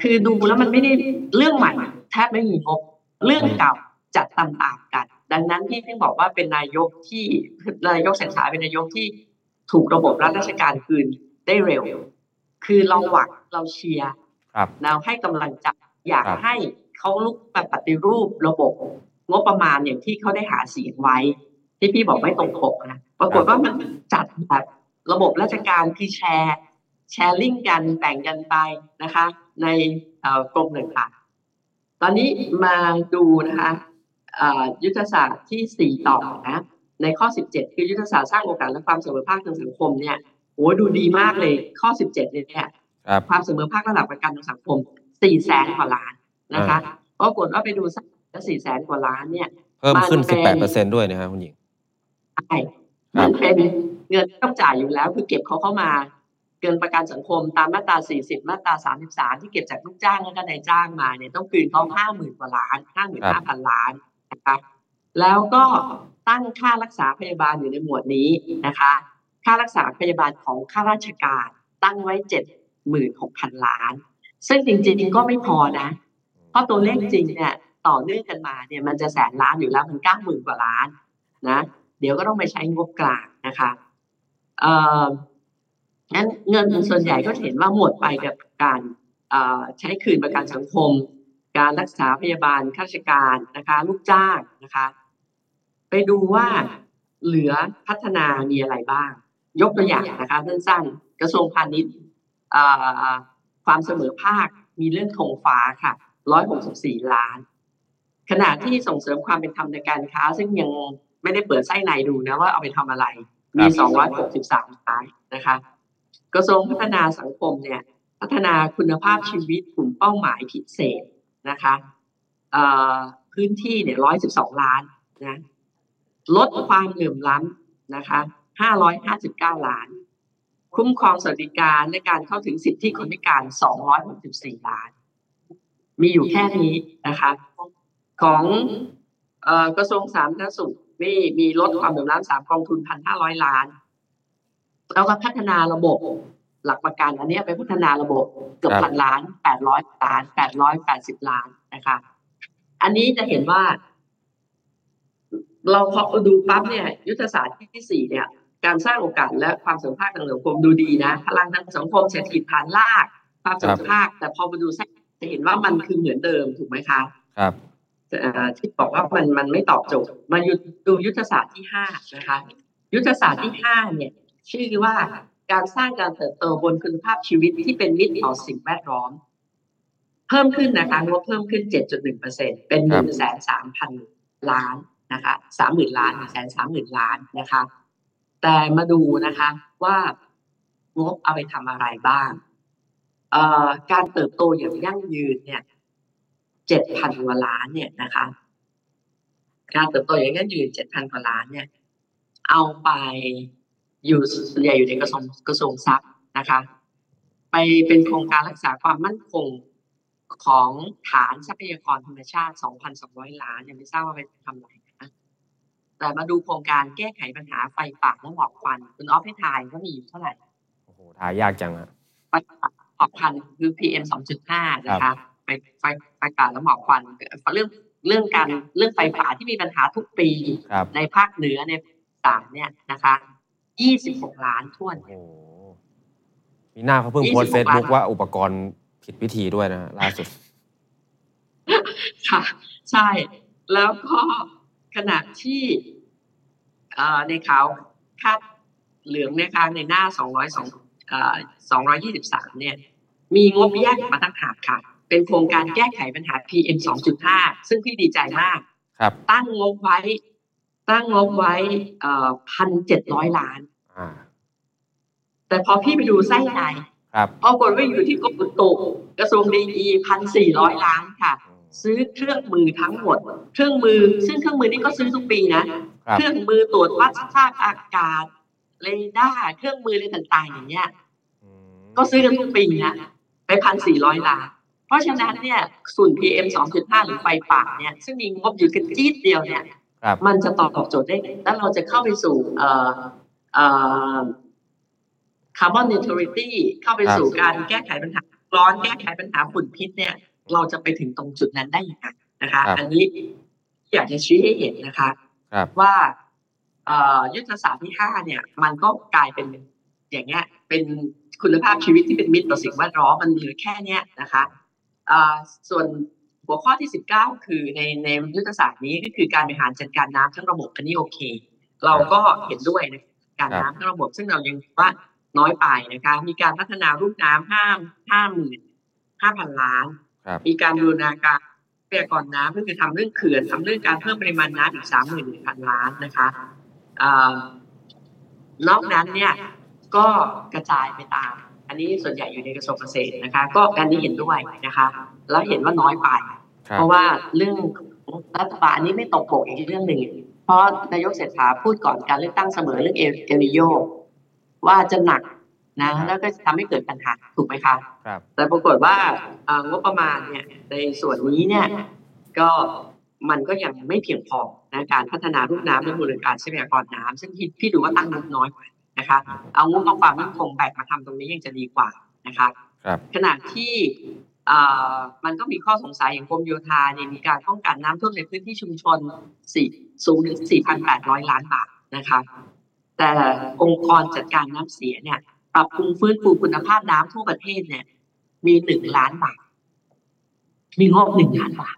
คือดูแล้วมันไม่ได้เรื่องใหม่แทบไม่มีงบ เรื่องเก่าจัดตามๆกัน ดังนั้นที่พี่บอกว่าเป็นนายกที่นายกเศรษฐาเป็นนายกที่ถูกระบบรัฐราชการคืน ได้เร็ว คือเราหวังเราเชียร์เราให้กำลังใจอยากให้เขาลุกปฏิรูประบบงบประมาณอย่างที่เขาได้หาเสียงไว้ ที่พี่บอกไม่ตรงปกนะปรากฏว่ามันจัดแบบระบบราชการคือแชร์แชร์ลิงก์กันแบ่งกันไปนะคะ ในกรมหนึ่งค่ะ ตอนนี้มาดูนะคะยุทธศาสตร์ที่สี่ต่อนะในข้อสิบเจ็ดคือยุทธศาสตร์สร้างโอกาสและความเสมอภาคทางสังคมเนี่ย โอ้ดูดีมากเลยข้อสิบเจ็ดเนี่ยความเสมอภาคระดับประกันทางสังคมสี่แสนกว่าล้านนะคะปรากฏว่าไปดูแล้วสี่แสนกว่าล้านเนี่ย เพิ่มขึ้นสิบแปดเปอร์เซ็นด้วยนะครับคุณหญิงใช่มันเป็นเงินต้องจ่ายอยู่แล้ว คือเก็บเขาเข้ามา เกินประกันสังคมตามมาตรา 40 มาตรา 33 ที่เก็บจากลูกจ้างและก็นายจ้างมาเนี่ยต้องคืนเขา50,000กว่าล้าน55,000 ล้านนะคะแล้วก็ตั้งค่ารักษาพยาบาลอยู่ในหมวดนี้นะคะ ค่ารักษาพยาบาลของข้าราชการตั้งไว้76,000ล้าน ซึ่งจริงๆก็ไม่พอนะ เพราะตัวเลขจริงเนี่ยต่อเนื่องกันมาเนี่ยมันจะแสนล้านอยู่แล้วมันเก้าหมื่นกว่าล้านนะเดี๋ยวก็ต้องไปใช้งบกลางนะคะเอ่องั้นเงินส่วนใหญ่ก็เห็นว่าหมดไปกับการใช้คืนประกันสังคม การรักษาพยาบาลข้าราชการนะคะลูกจ้างนะคะ ไปดูว่าเหลือพัฒนามีอะไรบ้าง ยกตัวอย่างนะคะสั้นๆกระทรวงพาณิชย์ความเสมอภาคมีเรื่องธงฟ้าค่ะร้อยหกสิบสี่ล้าน ขณะที่ส่งเสริมความเป็นธรรมในการค้า ซึ่งยังไม่ได้เปิดไส้ในดูนะว่าเอาไปทำอะไร มีสองร้อยหกสิบสามล้านนะคะ กระทรวงพัฒนาสังคมเนี่ย พัฒนาคุณภาพชีวิตกลุ่มเป้าหมายพิเศษนะคะพื้นที่เนี่ยร้อยสิบสองล้านนะ ลดความเหลื่อมล้ำนะคะ ห้าร้อยห้าสิบเก้าล้าน คุ้มครองสวัสดิการและการเข้าถึงสิทธิคนพิการสองร้อยหกสิบสี่ล้าน มีอยู่แค่นี้นะคะ ของกระทรวงสาธารณสุขมีมีลดความเหลื่อมล้ำสามกองทุนพันห้าร้อยล้าน แล้วก็พัฒนาระบบหลักประกันอันนี้ไปพัฒนาระบบเกือบพันล้านแปดร้อยล้านแปดร้อยแปดสิบล้านนะคะ อันนี้จะเห็นว่า เราพอดูปั๊บเนี่ย ยุทธศาสตร์ที่สี่เนี่ย การสร้างโอกาสและความสัมพันธ์ทางสังคมดูดีนะ พลังทางสังคมเศรษฐกิจฐานราก ความสัมพันธ์แต่พอมาดูจะเห็นว่ามันคือเหมือนเดิมถูกไหมคะครับที่บอกว่ามันมันไม่ตอบโจทย์มาดูยุทธศาสตร์ที่ห้านะคะ ยุทธศาสตร์ที่ห้าเนี่ยชื่อว่าการสร้างการเติบโตบนคุณภาพชีวิตที่เป็นมิตรต่อสิ่งแวดล้อม เพิ่มขึ้นนะคะงบเพิ่มขึ้นเจ็ดจุดหนึ่งเปอร์เซ็นเป็นหนึ่งแสนสามพันล้านนะคะสามหมื่นล้านแสนสามหมื่นล้านนะคะ แต่มาดูนะคะว่างบเอาไปทำอะไรบ้าง การเติบโตอย่างยั่งยืนเนี่ยเจ็ดพันกว่าล้านเนี่ยนะคะ การเติบโตอย่างยั่งยืนเจ็ดพันกว่าล้านเนี่ย เอาไปอยู่ส่วนใหญ่อยู่ในกระทรวงกระทรวงทรัพย์นะคะ ไปเป็นโครงการรักษาความมั่นคงของฐานทรัพยากรธรรมชาติ 2,200 ล้านยังไม่ทราบว่าไปทำอะไร แต่มาดูโครงการแก้ไขปัญหาไฟป่าและหมอกควันคุณออฟให้ทายว่ามีอยู่เท่าไหร่โอ้โหทายยากจังอะไฟป่าหมอกควันคือ PM 2.5นะคะไฟไฟไฟป่าและหมอกควันเรื่องเรื่องการเรื่องไฟป่าที่มีปัญหาทุกปีในภาคเหนือในสามเนี่ยนะคะยี่สิบหกล้านท่วนโอ้มีหน้าเขาเพิ่งโพสเฟซบุ๊กว่าอุปกรณ์ผิดวิธีด้วยนะล่าสุด ค่ะ ใช่ แล้วก็ ขณะที่ในขาวคาดเหลืองนะคะในหน้าสองร้อยสองสองร้อยยี่สิบสามเนี่ย มีงบแยกมาตั้งหากค่ะ เป็นโครงการแก้ไขปัญหา PM 2.5 ซึ่งพี่ดีใจมากครับตั้งงบไว้ ตั้งงบไว้พันเจ็ดร้อยล้าน แต่พอพี่ไปดูไส้ในปรากฏว่าอยู่ที่กรมอุตุกระทรวงดีพันสี่ร้อยล้านค่ะ ซื้อเครื่องมือทั้งหมด เครื่องมือ ซึ่งเครื่องมือนี้ก็ซื้อทุกปีนะเครื่องมือตรวจวัดสภาพอากาศเรดาร์เครื่องมืออะไรต่างๆ อย่างเงี้ยก็ซื้อกันทุกปีนะไปพันสี่ร้อยล้านเพราะฉะนั้นเนี่ยส่วน PM 2.5 หรือไฟป่าเนี่ยซึ่งมีงบอยู่กันจี๊ดเดียวเนี่ยมันจะตอบโจทย์ได้ แล้วเราจะเข้าไปสู่เอ่อเอ่อ carbon neutrality เข้าไปสู่การแก้ไขปัญหาร้อนแก้ไขปัญหาฝุ่นพิษเนี่ย เราจะไปถึงตรงจุดนั้นได้ยังไงนะคะ อันนี้อยากจะชี้ให้เห็นนะคะว่ายุทธศาสตร์ที่ห้าเนี่ย มันก็กลายเป็นอย่างเงี้ย เป็นคุณภาพชีวิตที่เป็นมิตรต่อสิ่งแวดล้อมมันเหลือแค่เนี้ยนะคะส่วนหัวข้อที่ 19 คือในในยุทธศาสตร์นี้ก็คือการบริหารจัดการน้ำทั้งระบบอันนี้โอเค เราก็เห็นด้วยนะการน้ำทั้งระบบ ซึ่งเรายังว่าน้อยไปนะคะ มีการพัฒนารูปน้ำห้าห้าหมื่นห้าพันล้าน มีการบูรณาการทรัพยากรน้ำก็คือทำเรื่องเขื่อนทำเรื่องการเพิ่มปริมาณน้ำอีกสามหมื่นพันล้านนะคะนอกนั้นเนี่ยก็กระจายไปตาม อันนี้ส่วนใหญ่อยู่ในกระทรวงเกษตรนะคะ ก็อันนี้เห็นด้วยนะคะ แล้วเห็นว่าน้อยไป เพราะว่าเรื่องรัฐบาลนี้ไม่ตกปกอีกเรื่องหนึ่งเพราะนายกเศรษฐาพูดก่อนการเลือกตั้งเสมอเรื่องเอลนิโยว่าจะหนัก นะแล้วก็จะทำให้เกิดปัญหาถูกไหมคะครับแต่ปรากฏว่าเอ่องบประมาณเนี่ยในส่วนนี้เนี่ยก็มันก็ยังไม่เพียงพอนะการพัฒนารูปน้ำและมูลการทรัพยากรน้ำซึ่งพี่พี่ดูว่าตั้งงบน้อยกว่านะคะเอางบมาความมั่นคงแบกมาทำตรงนี้ยังจะดีกว่านะคะครับขณะที่เอ่อมันก็มีข้อสงสัยอย่างกรมโยธาเนี่ยมีการป้องกันน้ำท่วมในพื้นที่ชุมชนสี่สูงถึง4,800 ล้านบาทนะคะแต่องค์กรจัดการน้ำเสียเนี่ย ปรับปรุงฟื้นฟูคุณภาพน้ำทั่วประเทศเนี่ย มีหนึ่งล้านบาท มีงบหนึ่งล้านบาท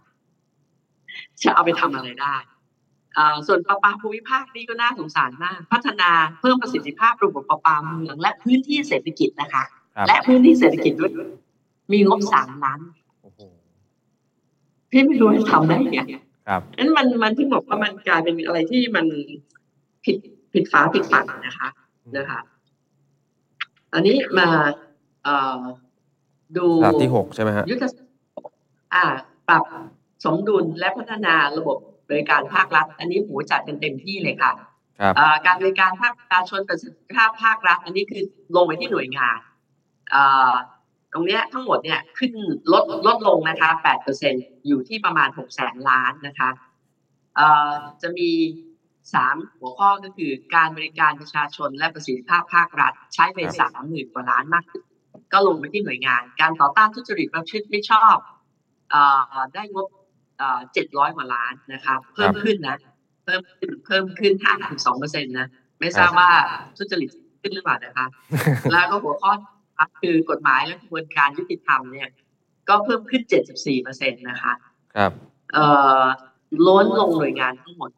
จะเอาไปทำอะไรได้เอ่อส่วนประปาภูมิภาคนี่ก็น่าสงสารมาก พัฒนาเพิ่มประสิทธิภาพระบบประปาเมือง และพื้นที่เศรษฐกิจนะคะครับและพื้นที่เศรษฐกิจด้วย มีงบสามล้านโอ้โหพี่ไม่รู้จะทำได้ไงครับนั้นมันมันที่บอกว่ามันกลายเป็นอะไรที่มันผิดผิดฟ้าผิดฝันนะคะนะคะ อันนี้มาเอ่อดูลำดับที่หกใช่ไหมฮะยุทธศาสตร์อ่าปรับสมดุลและพัฒนาระบบบริการภาครัฐ อันนี้หูจัดกันเต็มที่เลยค่ะครับอ่าการบริการภาคประชาชนประสิทธิภาพภาครัฐ อันนี้คือลงไปที่หน่วยงานอ่าตรงเนี้ยทั้งหมดเนี่ยขึ้นลดลดลงนะคะ8เปอร์เซ็นอยู่ที่ประมาณ6แสนล้านนะคะเอ่อจะมี สามหัวข้อก็คือการบริการประชาชนและประสิทธิภาพภาครัฐ ใช้ไปครับสามหมื่นกว่าล้านมากขึ้นก็ลงไปที่หน่วยงาน การต่อต้านทุจริตประพฤติไม่ชอบเอ่อได้งบเจ็ดร้อยกว่าล้านนะคะเพิ่มขึ้นนะ เพิ่มขึ้นเพิ่มขึ้นห้าถึงสองเปอร์เซ็นต์นะ ไม่ทราบว่าทุจริตขึ้นหรือเปล่านะคะ แล้วก็หัวข้อคือกฎหมายและกระบวนการยุติธรรมเนี่ย ก็เพิ่มขึ้น74เปอร์เซ็นต์นะคะ ครับ เอ่อล้นลงหน่วยงานทั้งหมด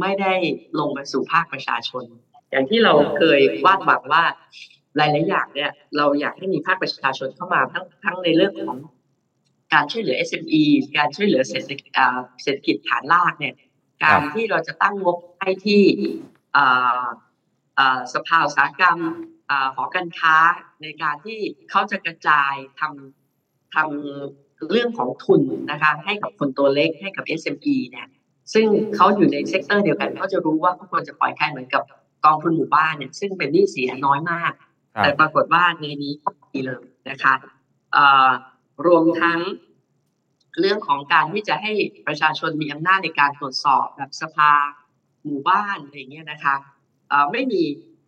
ไม่ได้ลงไปสู่ภาคประชาชน อย่างที่เราเคยวาดหวังว่าหลายๆอย่างเนี่ยเราอยากให้มีภาคประชาชนเข้ามาทั้งทั้งในเรื่องของการช่วยเหลือ SME การช่วยเหลือเศรษฐกิจเศรษฐกิจฐานรากเนี่ย การที่เราจะตั้งงบให้ที่สภาอุตสาหกรรมหอการค้าในการที่เขาจะกระจายทำทำเรื่องของทุนนะคะให้กับคนตัวเล็กให้กับ SME เนี่ย ซึ่งเขาอยู่ใน sector เดียวกันเขาจะรู้ว่าเขาควรจะปล่อยใครเหมือนกับกองทุนหมู่บ้านเนี่ยซึ่งเป็นหนี้เสียน้อยมากครับแต่ปรากฏว่าในนี้มีเลยนะคะเอ่อรวมทั้งเรื่องของการที่จะให้ประชาชนมีอำนาจในการตรวจสอบแบบสภาหมู่บ้านอะไรเงี้ยนะคะเอ่อไม่มี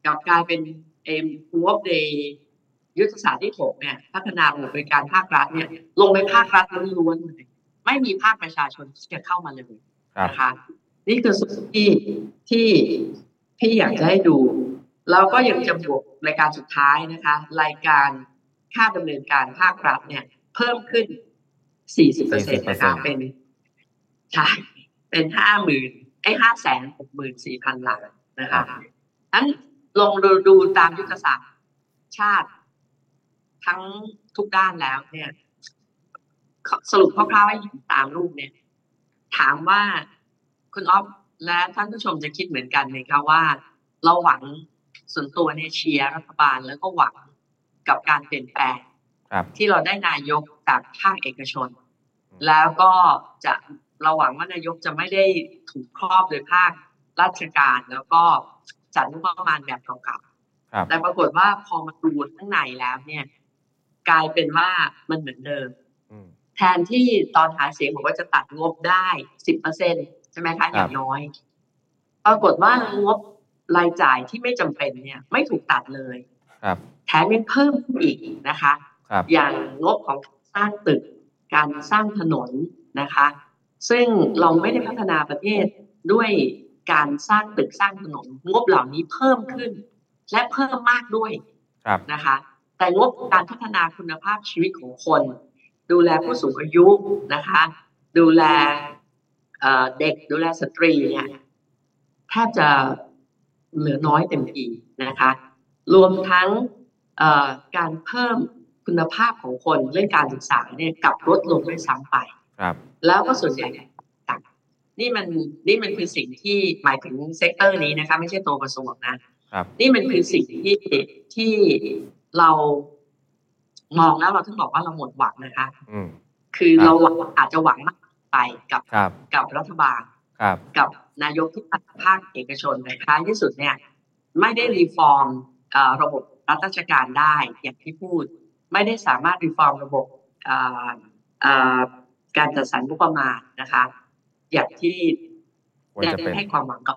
กลับกลายเป็นเอ็มวบเดย์ยุทธศาสตร์ที่หกเนี่ยพัฒนาระบบบริการภาครัฐเนี่ยลงไปภาครัฐล้วนๆเลยไม่มีภาคประชาชนที่จะเข้ามาเลยครับ นะคะนี่คือส่วนที่ที่พี่อยากจะให้ดู เราก็ยังจะบวกรายการสุดท้ายนะคะ รายการค่าดำเนินการภาครัฐเนี่ย เพิ่มขึ้น 40เปอร์เซ็นต์นะคะ40%เป็นใช่เป็นห้าหมื่นไอ้ห้าแสนหกหมื่นสี่พันล้านนะคะนั้นลองดูดูตามยุทธศาสตร์ชาติ ทั้งทุกด้านแล้วเนี่ย สรุปคร่าวๆให้เห็นตามรูปเนี่ย ถามว่าคุณอ๊อฟและท่านผู้ชมจะคิดเหมือนกันไหมคะว่า เราหวังส่วนตัวเนี่ยเชียร์รัฐบาลแล้วก็หวังกับการเปลี่ยนแปลงครับที่เราได้นายกจากภาคเอกชน แล้วก็จะเราหวังว่านายกจะไม่ได้ถูกครอบโดยภาคราชการแล้วก็จัดงบประมาณแบบเก่าครับๆแต่ปรากฏว่าพอมาดูข้างในแล้วเนี่ย กลายเป็นว่ามันเหมือนเดิมอืม แทนที่ตอนหาเสียงบอกว่าจะตัดงบได้สิบเปอร์เซ็นใช่ไหมคะอย่างน้อย ปรากฏว่างบรายจ่ายที่ไม่จำเป็นเนี่ย ไม่ถูกตัดเลย ครับแถมยังเพิ่มขึ้นอีกนะคะครับอย่างงบของสร้างตึกการสร้างถนนนะคะ ซึ่งเราไม่ได้พัฒนาประเทศด้วยการสร้างตึกสร้างถนนงบเหล่านี้เพิ่มขึ้น และเพิ่มมากด้วยครับนะคะ แต่งบการพัฒนาคุณภาพชีวิตของคน ดูแลผู้สูงอายุนะคะ ดูแลเอ่อเด็กดูแลสตรีเนี่ยแทบจะเหลือน้อยเต็มทีนะคะ รวมทั้งเอ่อการเพิ่มคุณภาพของคนเรื่องการศึกษาเนี่ยกลับลดลงด้วยซ้ำไปครับ แล้วก็ส่วนใหญ่ต่างนี่มันนี่มันคือสิ่งที่หมายถึง sector นี้นะคะ ไม่ใช่ตัวกระทรวงนะครับ นี่มันคือสิ่งที่ที่เรา มองแล้วเราถึงบอกว่าเราหมดหวังนะคะอืมคือครับเราหวังอาจจะหวังมากไปกับครับกับรัฐบาลครับกับนายกที่ภาคเอกชนในท้ายที่สุดเนี่ย ไม่ได้รีฟอร์มเอ่อระบบรัฐราชการได้อย่างที่พูด ไม่ได้สามารถรีฟอร์มระบบการจัดสรรงบประมาณนะคะ อย่างที่ได้ให้ความหวังกับ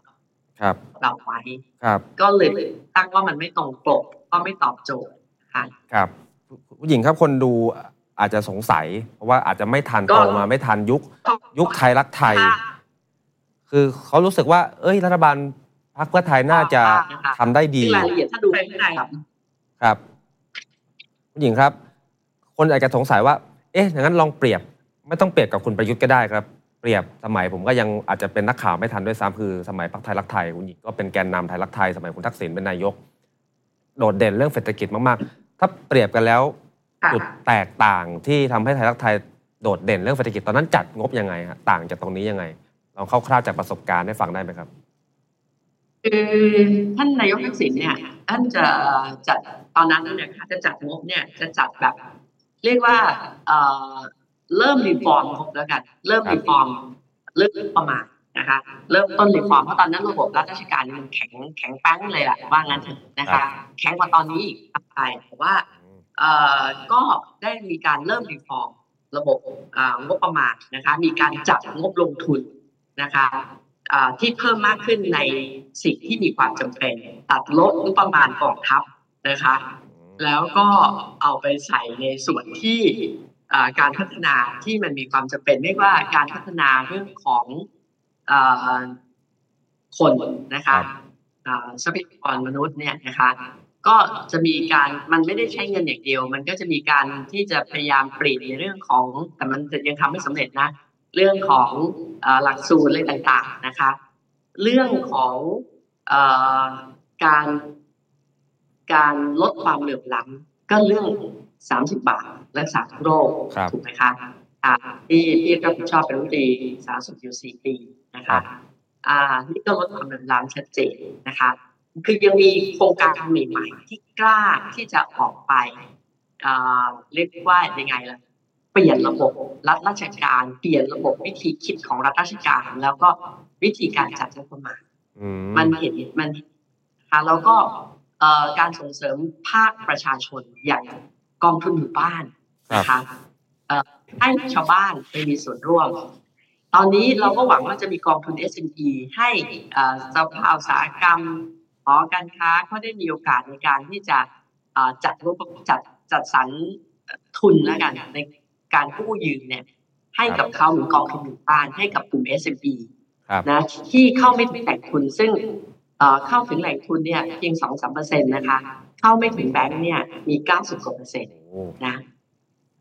เราไว้ก็เลยตั้งว่ามันไม่ตรงปกก็ไม่ตอบโจทย์ค่ะครับ ผู้หญิงครับคนดูอาจจะสงสัย เพราะว่าอาจจะไม่ทันโตมาไม่ทันยุค ยุคไทยรักไทย คือเขารู้สึกว่า เอ้ยรัฐบาลพรรคเพื่อไทยน่าจะทำได้ดีรายละเอียดถ้าดูไปข้างในครับผู้หญิงครับ คนอาจจะสงสัยว่า เอ๊ะอย่างนั้นลองเปรียบ ไม่ต้องเปรียบกับคุณประยุทธ์ก็ได้ครับเปรียบสมัยผมก็ยังอาจจะเป็นนักข่าวไม่ทันด้วยซ้ำคือสมัยพรรคไทยรักไทยคุณหญิงก็เป็นแกนนำไทยรักไทยสมัยคุณทักษิณเป็นนายก โดดเด่นเรื่องเศรษฐกิจมากๆ ถ้าเปรียบกันแล้ว จุดแตกต่างที่ทำให้ไทยรักไทยโดดเด่นเรื่องเศรษฐกิจตอนนั้นจัดงบยังไงฮะต่างจากตรงนี้ยังไงลองคร่าวๆจากประสบการณ์ให้ฟังได้ไหมครับคือท่านนายกทักษิณเนี่ยท่านจะจัดตอนนั้นเนี่ยค่ะจะจัดงบเนี่ยจะจัดแบบ เรียกว่าเริ่ม reform งบแล้วกัน เริ่ม reform เริ่มประมาณนะคะเริ่มต้น reform เพราะตอนนั้นระบบรัฐราชการมันแข็งแข็งแป้งเลยแหละว่างั้นนะคะ แข็งกว่าตอนนี้อีกไปแต่ว่า ก็ได้มีการเริ่มรีฟอร์มระบบงบประมาณนะคะมีการจัดงบลงทุนนะคะที่เพิ่มมากขึ้นในสิ่งที่มีความจำเป็น ตัดลดงบประมาณกองทัพนะคะ แล้วก็เอาไปใส่ในส่วนที่การพัฒนาที่มันมีความจำเป็นไม่ว่าการพัฒนาเรื่องของคนนะคะทรัพยากรมนุษย์เนี่ยนะคะ ก็จะมีการมันไม่ได้ใช้เงินอย่างเดียว มันก็จะมีการที่จะพยายามเปลี่ยนในเรื่องของแต่มันยังทำไม่สำเร็จนะ เรื่องของหลักสูตรอะไรต่างๆนะคะ เรื่องของการการลดความเหลื่อมล้ำก็เรื่อง 30 บาทรักษาทุกโรคถูกไหมคะที่ที่รับผิดชอบเป็นรัฐมนตรีสาธารณสุขอยู่สี่ปีนะคะ อ่า นี่ก็ลดความเหลื่อมล้ำชัดเจนนะคะ คือยังมีโครงการใหม่ๆ ที่กล้าที่จะออกไปเรียกว่ายังไงล่ะเปลี่ยนระบบรัฐราชการ เปลี่ยนระบบวิธีคิดของรัฐราชการ แล้วก็วิธีการจัดงบประมาณมันเห็นมันค่ะแล้วก็การส่งเสริมภาคประชาชนอย่างกองทุนหมู่บ้านนะคะให้ชาวบ้านไปมีส่วนร่วม ตอนนี้เราก็หวังว่าจะมีกองทุน SME ให้สภาอุตสาหกรรม หอการค้าเขาได้มีโอกาสในการที่จะจัดรูปจัดจัดสรรทุนแล้วกันในการกู้ยืมเนี่ยให้กับเขาเหมือนกองทุนหมู่บ้านให้กับกลุ่ม SME นะที่เข้าไม่ถึงแหล่งทุน ซึ่งเข้าถึงแหล่งทุนเนี่ยเพียงสองสามเปอร์เซ็นต์นะคะ เข้าไม่ถึงแบงค์เนี่ยมีเก้าสิบกว่าเปอร์เซ็นต์นะ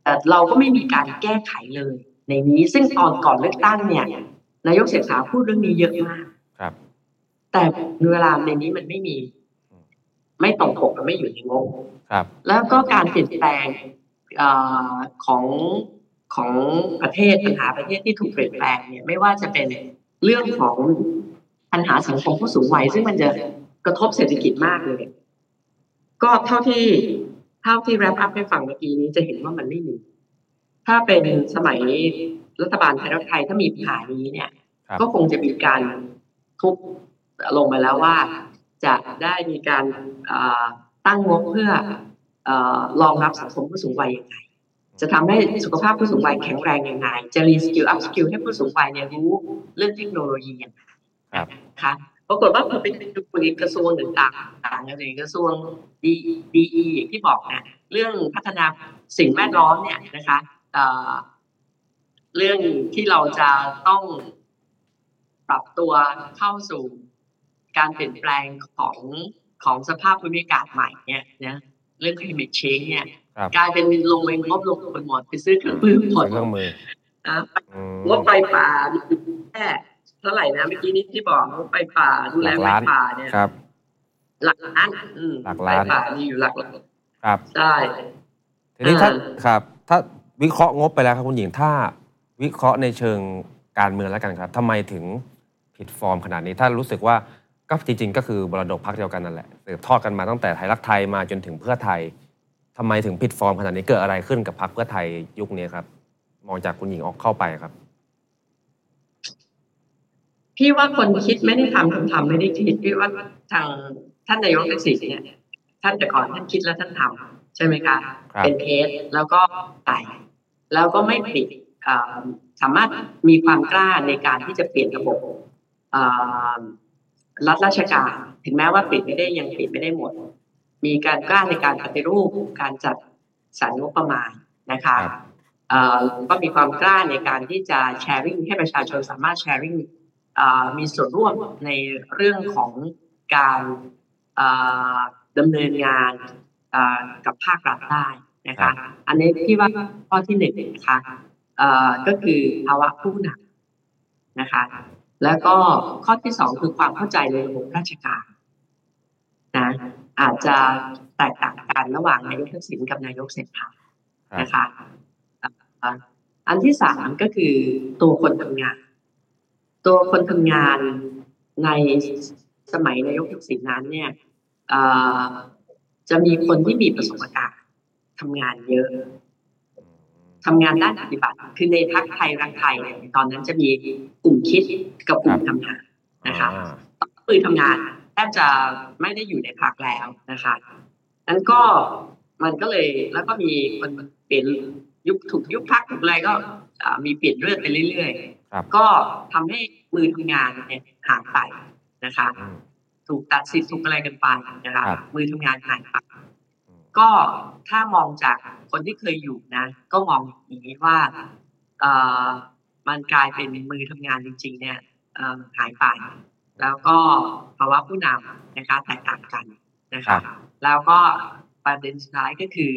แต่เราก็ไม่มีการแก้ไขเลยในนี้ซึ่งตอนก่อนเลือกตั้งเนี่ยนายกเศรษฐาพูดเรื่องนี้เยอะมากครับ แต่เวลาในนี้มันไม่มี ไม่ตรงปกและไม่อยู่ในงบครับ แล้วก็การเปลี่ยนแปลงของของประเทศปัญหาประเทศที่ถูกเปลี่ยนแปลงเนี่ยไม่ว่าจะเป็นเรื่องของปัญหาสังคมผู้สูงวัยซึ่งมันจะกระทบเศรษฐกิจมากเลย ก็เท่าที่เท่าที่แรปอัพให้ฟังเมื่อกี้นี้จะเห็นว่ามันไม่มีถ้าเป็นสมัยรัฐบาลไทยรัฐไทยถ้ามีปัญหานี้เนี่ย ก็คงจะมีการทุบ ลงมาแล้วว่า จะได้มีการตั้งงบเพื่อรองรับสังคมผู้สูงวัยยังไง จะทำให้สุขภาพผู้สูงวัยแข็งแรงยังไง จะ reskill upskill ให้ผู้สูงวัยเนี่ยรู้เรื่องเทคโนโลยียังไงนะคะปรากฏว่าพอไปดูกระทรวงต่างๆอย่างกระทรวงดีดีอย่างที่บอกเนี่ยเรื่องพัฒนาสิ่งแวดล้อมเนี่ยนะคะเรื่องที่เราจะต้องปรับตัวเข้าสู่ การเปลี่ยนแปลงของของสภาพภูมิอากาศใหม่เนี่ยนะเรื่อง climate change เนี่ยกลายเป็นลงไปงบลงไปหมดไปซื้อเครื่องมือหมดเครื่องมืองบไฟป่าแค่เท่าไหร่นะเมื่อกี้นี้ที่บอกงบไฟป่าดูแลไฟป่าเนี่ยหลักล้านหลักล้านป่ามีอยู่หลักล้านครับใช่ทีนี้ถ้าครับ ถ้าวิเคราะห์งบไปแล้วครับคุณหญิงถ้าวิเคราะห์ในเชิงการเมืองแล้วกันครับทำไมถึงผิดฟอร์มขนาดนี้ ถ้ารู้สึกว่า ก็จริง ๆ ก็คือบรดกพักเดียวกันนั่นแหละสืบทอดกันมาตั้งแต่ไทยรักไทยมาจนถึงเพื่อไทยทำไมถึงผิดฟอร์มขนาดนี้เกิดอะไรขึ้นกับพักเพื่อไทยยุคนี้ครับ มองจากคุณหญิงออกเข้าไปครับ พี่ว่าคนคิดไม่ได้ทำคนทำไม่ได้คิดพี่ว่าทางท่านนายกทักษิณเนี่ยท่านแต่ก่อนท่านคิดแล้วท่านทำใช่ไหมคะครับเป็นเคสแล้วก็ไต่แล้วก็ไม่ปิดเอ่อสามารถมีความกล้าในการที่จะเปลี่ยนระบบเอ่อ รัฐราชการ ถึงแม้ว่าปิดไม่ได้ยังปิดไม่ได้หมด มีการกล้าในการปฏิรูปการจัดสรรงบประมาณนะคะครับเอ่อก็มีความกล้าในการที่จะแชร์ริ่งให้ประชาชนสามารถแชร์ริ่งมีส่วนร่วมในเรื่องของการเอ่อดำเนินงานเอ่อกับภาครัฐได้นะครัคะบอันนี้พี่ว่าข้อที่หนึ่งนะคะเอ่อก็คือภาวะผู้นำนะคะ แล้วก็ข้อที่สองคือความเข้าใจในระบบราชการนะอาจจะแตกต่างกันระหว่างนายกทักษิณกับนายกเศรษฐาครับนะคะอะอันที่สามก็คือตัวคนทำงาน ตัวคนทำงานในสมัยนายกทักษิณนั้นเนี่ยเอ่อจะมีคนที่มีประสบการณ์ทำงานเยอะ ทำงานด้านปฏิบัติคือในพักไทยรักไทยเนี่ยตอนนั้นจะมีกลุ่มคิดกับกลุ่มทำงานนะคะอ่าปืนทำงานแทบจะไม่ได้อยู่ในพักแล้วนะคะนั้นก็มันก็เลยแล้วก็มีคนเปลี่ยนยุคถูกยุคพักถูกอะไรก็อ่ามีเปลี่ยนเรื่อยไปเรื่อยครับๆก็ทำให้มือทำงานเนี่ยหายไปนะคะอืมถูกตัดสิทธิ์ถูกอะไรกันไปนะคะครับมือทำงานหายไปอืม ก็ถ้ามองจากคนที่เคยอยู่นะ ก็มองอย่างนี้ว่าเอ่อมันกลายเป็นมือทำงานจริง ๆ เนี่ยเอ่อหายไปแล้วก็ภาวะผู้นำนะคะแตกต่างกันนะครัคะบแล้วก็ประเด็นสุดท้ายก็คือ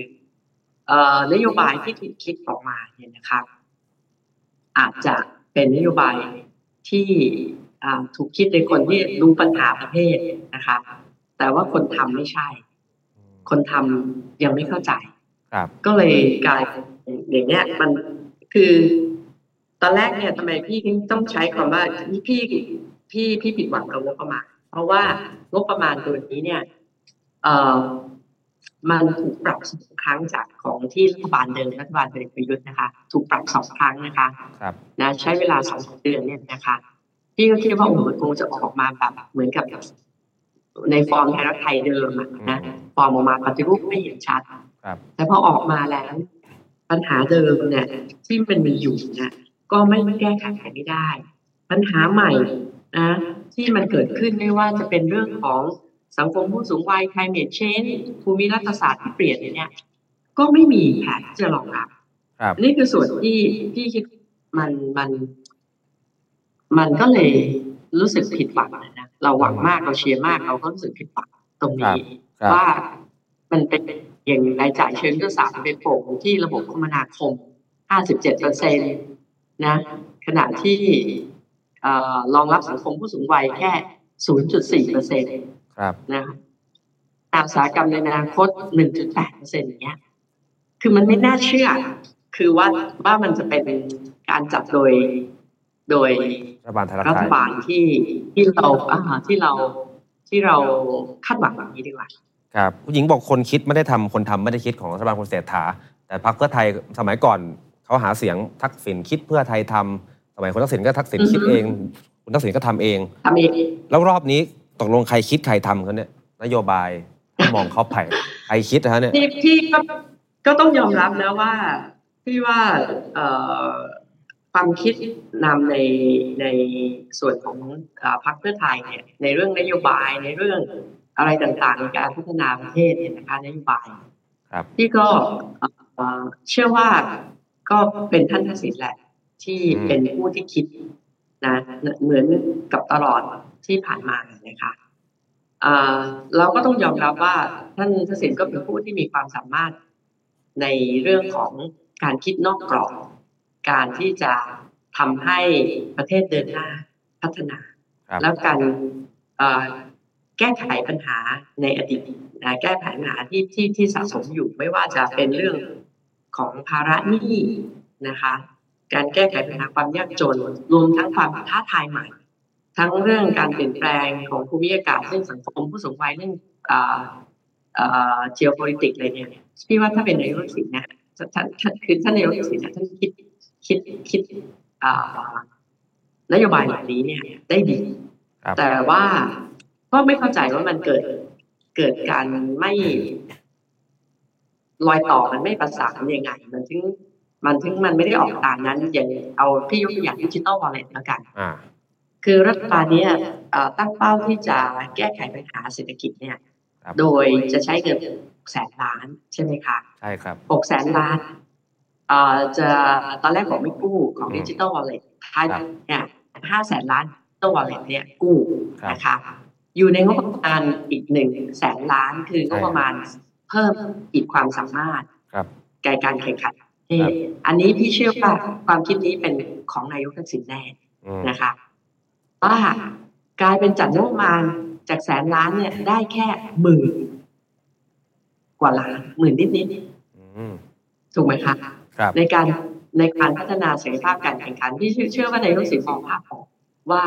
เอ่อนโยบายที่ถูกคิดออกมาเนี่ยนะครับ อาจจะเป็นนโยบายที่อ่าถูกคิดโดยคนที่รู้ปัญหาประเทศนะคะ แต่ว่าคนทำไม่ใช่ คนทำยังไม่เข้าใจครับก็เลยกลายเป็นอย่างเนี้ยมันคือ ตอนแรกเนี่ยทำไมพี่ถึงต้องใช้คำว่าพี่พี่พี่ผิดหวังกับงบประมาณ เพราะว่างบประมาณตัวนี้เนี่ย เอ่อมันถูกปรับสองครั้งจากของที่รัฐบาลเดิมรัฐบาลพลเอกประยุทธ์นะคะ ถูกปรับสองครั้งนะคะครับนะใช้เวลาสองเดือนเนี่ยนะคะพี่ก็คิดว่าโอ้โหมันคงจะออกมาแบบเหมือนกับ ในฟอร์มไทยรักไทยเดิมอะนะอืมฟอร์มออกมาปฏิรูปไม่เห็นชัดครับแต่พอออกมาแล้ว ปัญหาเดิมเนี่ยที่มันมีอยู่เนี่ยก็ไม่แก้ไขไม่ได้ ปัญหาใหม่นะที่มันเกิดขึ้นไม่ว่าจะเป็นเรื่องของสังคมผู้สูงวัย climate change ภูมิรัฐศาสตร์ที่เปลี่ยนเนี่ย ก็ไม่มีแผนที่จะรองรับครับนี่คือส่วนที่พี่คิดมันมัน มันก็เลย รู้สึกผิดหวังนะเราหวังมากเราเชียร์มากเราก็รู้สึกผิดหวังตรงนี้ครับว่ามันเป็นอย่างรายจ่ายเชิงยุทธศาสตร์เป็นโป่งที่ระบบคมนาคม 57เปอร์เซ็นตนะ ขณะที่เอ่อรองรับสังคมผู้สูงวัยแค่ 0.4เปอร์เซ็นตครับนะคะแต่อุตสาหกรรมในอนาคต 1.8เปอร์เซ็นอย่างเงี้ย คือมันไม่น่าเชื่อ คือว่าว่ามันจะเป็นการจัดโดยโดยรั ฐบาลไทยรักรัไทฐยบาลที่ที่เราอ่าที่เราที่เราคาดหวังแบบนี้ดีกว่าครับผู้หญิงบอกคนคิดไม่ได้ทำคนทำไม่ได้คิดของรัฐบาลคุณเศรษฐา แต่พรรคเพื่อไทยสมัยก่อนเขาหาเสียงทักษิณคิดเพื่อไทยทำสมัยคุณทักษิณก็ทักษิณอือฮึคิดเอง คุณทักษิณก็ทำเองทำเองแล้วรอบนี้ตกลงใครคิดใครทำเขาเนี่ยนโยบายมองเขาไผ่ใครคิดนะฮะเนี่ยพี่พี่ก็ก็ต้องยอมรับนะว่าพี่ว่าเอ่อ ความคิดนำในในส่วนของเอ่อพรรคเพื่อไทยเนี่ยในเรื่องนโยบายในเรื่องอะไรต่างๆในการพัฒนาประเทศเนี่ยนะคะนโยบายครับพี่ก็เอ่อเชื่อว่าก็เป็นท่านทักษิณแหละ ที่อืมเป็นผู้ที่คิดนะเหมือนกับตลอดที่ผ่านมานะคะเอ่อเราก็ต้องยอมรับว่าท่านทักษิณก็เป็นผู้ที่มีความสามารถในเรื่องของการคิดนอกกรอบ การที่จะทำให้ประเทศเดินหน้าพัฒนาครับแล้วการเอ่อแก้ไขปัญหาในอดีตนะแก้ไขปัญหาที่ที่ที่สะสมอยู่ไม่ว่าจะเป็นเรื่องของภาระหนี้นะคะ การแก้ไขปัญหาความยากจน รวมทั้งความท้าทายใหม่ ทั้งเรื่องการเปลี่ยนแปลงของภูมิอากาศเรื่องสังคมผู้สูงวัยเรื่องเอ่อเอ่อ geopolitics อะไรเนี่ยพี่ว่าถ้าเป็นนายกทักษิณเนี่ยท่านท่านคือท่านนายกทักษิณเนี่ยท่านคิด คิดคิดอ่านโยบายเหล่านี้เนี่ย ได้ดีครับแต่ว่าก็ไม่เข้าใจว่ามันเกิดเกิดการไม่รอยต่อมันไม่ประสานยังไง มันถึง มันถึงมันไม่ได้ออกตามนั้นอย่างเอาพี่ยกตัวอย่าง digital wallet แล้วกันอ่าคือรัฐบาลเนี้ยเอ่อตั้งเป้าที่จะแก้ไขปัญหาเศรษฐกิจเนี่ยครับโดยจะใช้เงินแสนล้านใช่ไหมคะใช่ครับหกแสนล้านเอ่อ จะตอนแรกบอกไม่กู้ของอืม digital wallet ท้ายครับเนี่ยห้าแสนล้านตัว wallet เนี่ยกู้ครับนะคะอยู่ในงบประมาณอีกหนึ่งแสนล้านคืองบประมาณเพิ่มอีกความสามารถครับแก่การแข่งขันประเทครัศบอันนี้พี่เชื่อว่าความคิดนี้เป็นของนายกทักษิณแน่อืมนะคะว่ากลายเป็นจัดงบประมาณจากแสนล้านเนี่ยได้แค่หมื่นกว่าล้านหมื่นนิดอืมๆถูกไหมคะครับ ในการในการพัฒนาศักยภาพการแข่งขันที่เชื่อเชื่อว่านายกสิงห์มองภาพออกว่า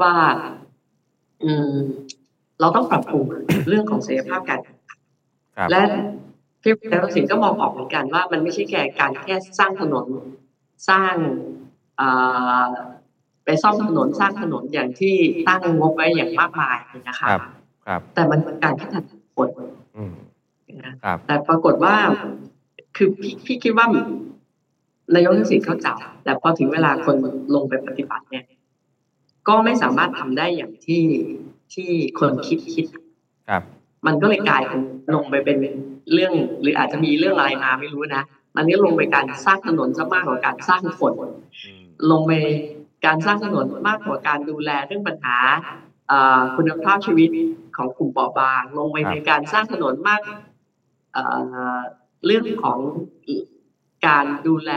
ว่า อืม เราต้องปรับปรุงเรื่องของศักยภาพการแข่งขันครับและพี่นายกสิงห์ก็มองออกเหมือนกันว่า มันไม่ใช่แค่การแค่สร้างถนนสร้างเอ่อไปซ่อมถนนสร้างถนนอย่างที่ตั้งงบไว้อย่างมากมายนะคะครับครับแต่มันเป็นการพัฒนาคนอืมนะครับแต่ปรากฏว่า คือพี่พี่คิดว่านายกทักษิณเข้าใจแต่พอถึงเวลาคนลงไปปฏิบัติเนี่ย ก็ไม่สามารถทำได้อย่างที่ที่คนคิดคิดครับ มันก็เลยกลายเป็นลงไปเป็นเรื่อง หรืออาจจะมีเรื่องอะไรมาไม่รู้นะมันก็ลงไปการสร้างถนนซะมากกว่าการสร้างฝนอืมลงไปการสร้างถนนมากกว่าการดูแลเรื่องปัญหาเอ่อคุณภาพชีวิตของกลุ่มเปราะบาง ลงไปในการสร้างถนนมาก เอ่อเรื่องของการดูแล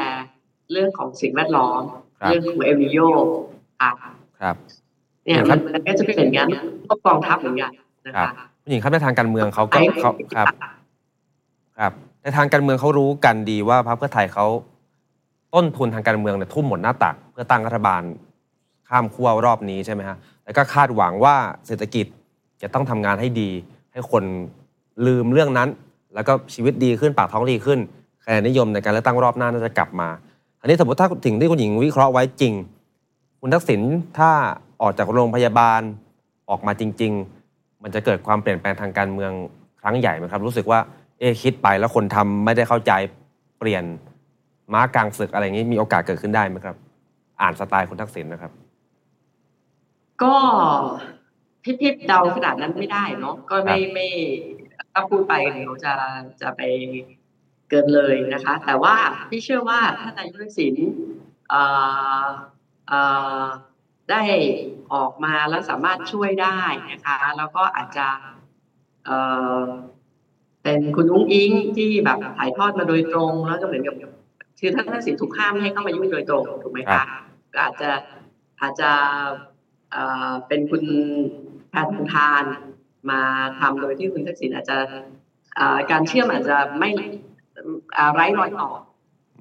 เรื่องของสิ่งแวดล้อมครับเรื่องของเอมิโยอะครับเนี่ยครัมับนมันก็จะเป็นอย่างนั้นก็กองทัพเหมือนกันนะครัคะบผู้หญิงครับในทางการเมืองเขาก็ไอ้เขาครับ ครับ ในทางการเมืองเขารู้กันดีว่าพรรคเพื่อไทยเขาต้นทุนทางการเมืองเนี่ยทุ่มหมดหน้าตัก เพื่อตั้งรัฐบาลข้ามขั้วรอบนี้ใช่ไหมฮะแล้วก็คาดหวังว่าเศรษฐกิจจะต้องทำงานให้ดี ให้คนลืมเรื่องนั้น แล้วก็ชีวิตดีขึ้นปากท้องดีขึ้นคะแนนนิยมในการเลือกตั้งรอบหน้าน่าจะกลับมา อันนี้สมมติถ้าถึงที่คุณหญิงวิเคราะห์ไว้จริง คุณทักษิณถ้าออกจากโรงพยาบาลออกมาจริง ๆ มันจะเกิดความเปลี่ยนแปลงทางการเมืองครั้งใหญ่ไหมครับ รู้สึกว่าเอะคิดไปแล้วคนทำไม่ได้เข้าใจเปลี่ยนม้ากลางศึกอะไรอย่างนี้มีโอกาสเกิดขึ้นได้ไหมครับ อ่านสไตล์คุณทักษิณนะครับ ก็พิพิบเดาขนาดนั้นไม่ได้เนาะก็ไม่ไม่ ถ้าพูดไปเดี๋ยวจะจะไปเกินเลยนะคะ แต่ว่าพี่เชื่อว่าท่านนายกทักษิณเอ่อเอ่อได้ออกมาแล้วสามารถช่วยได้นะคะ แล้วก็อาจจะเอ่อเป็นคุณอุ้งอิงที่แบบถ่ายทอดมาโดยตรง แล้วก็เหมือนกับคือท่านทักษิณถูกห้ามไม่ให้เข้ามายุ่งโดยตรงถูกไหมครัคะบก็อาจจะอาจจะเอ่อเป็นคุณแพทย์ทาน มาทำโดยที่คุณทักษิณอาจจะเอ่อการเชื่อมอาจจะไม่อ่าไร้รอยต่อ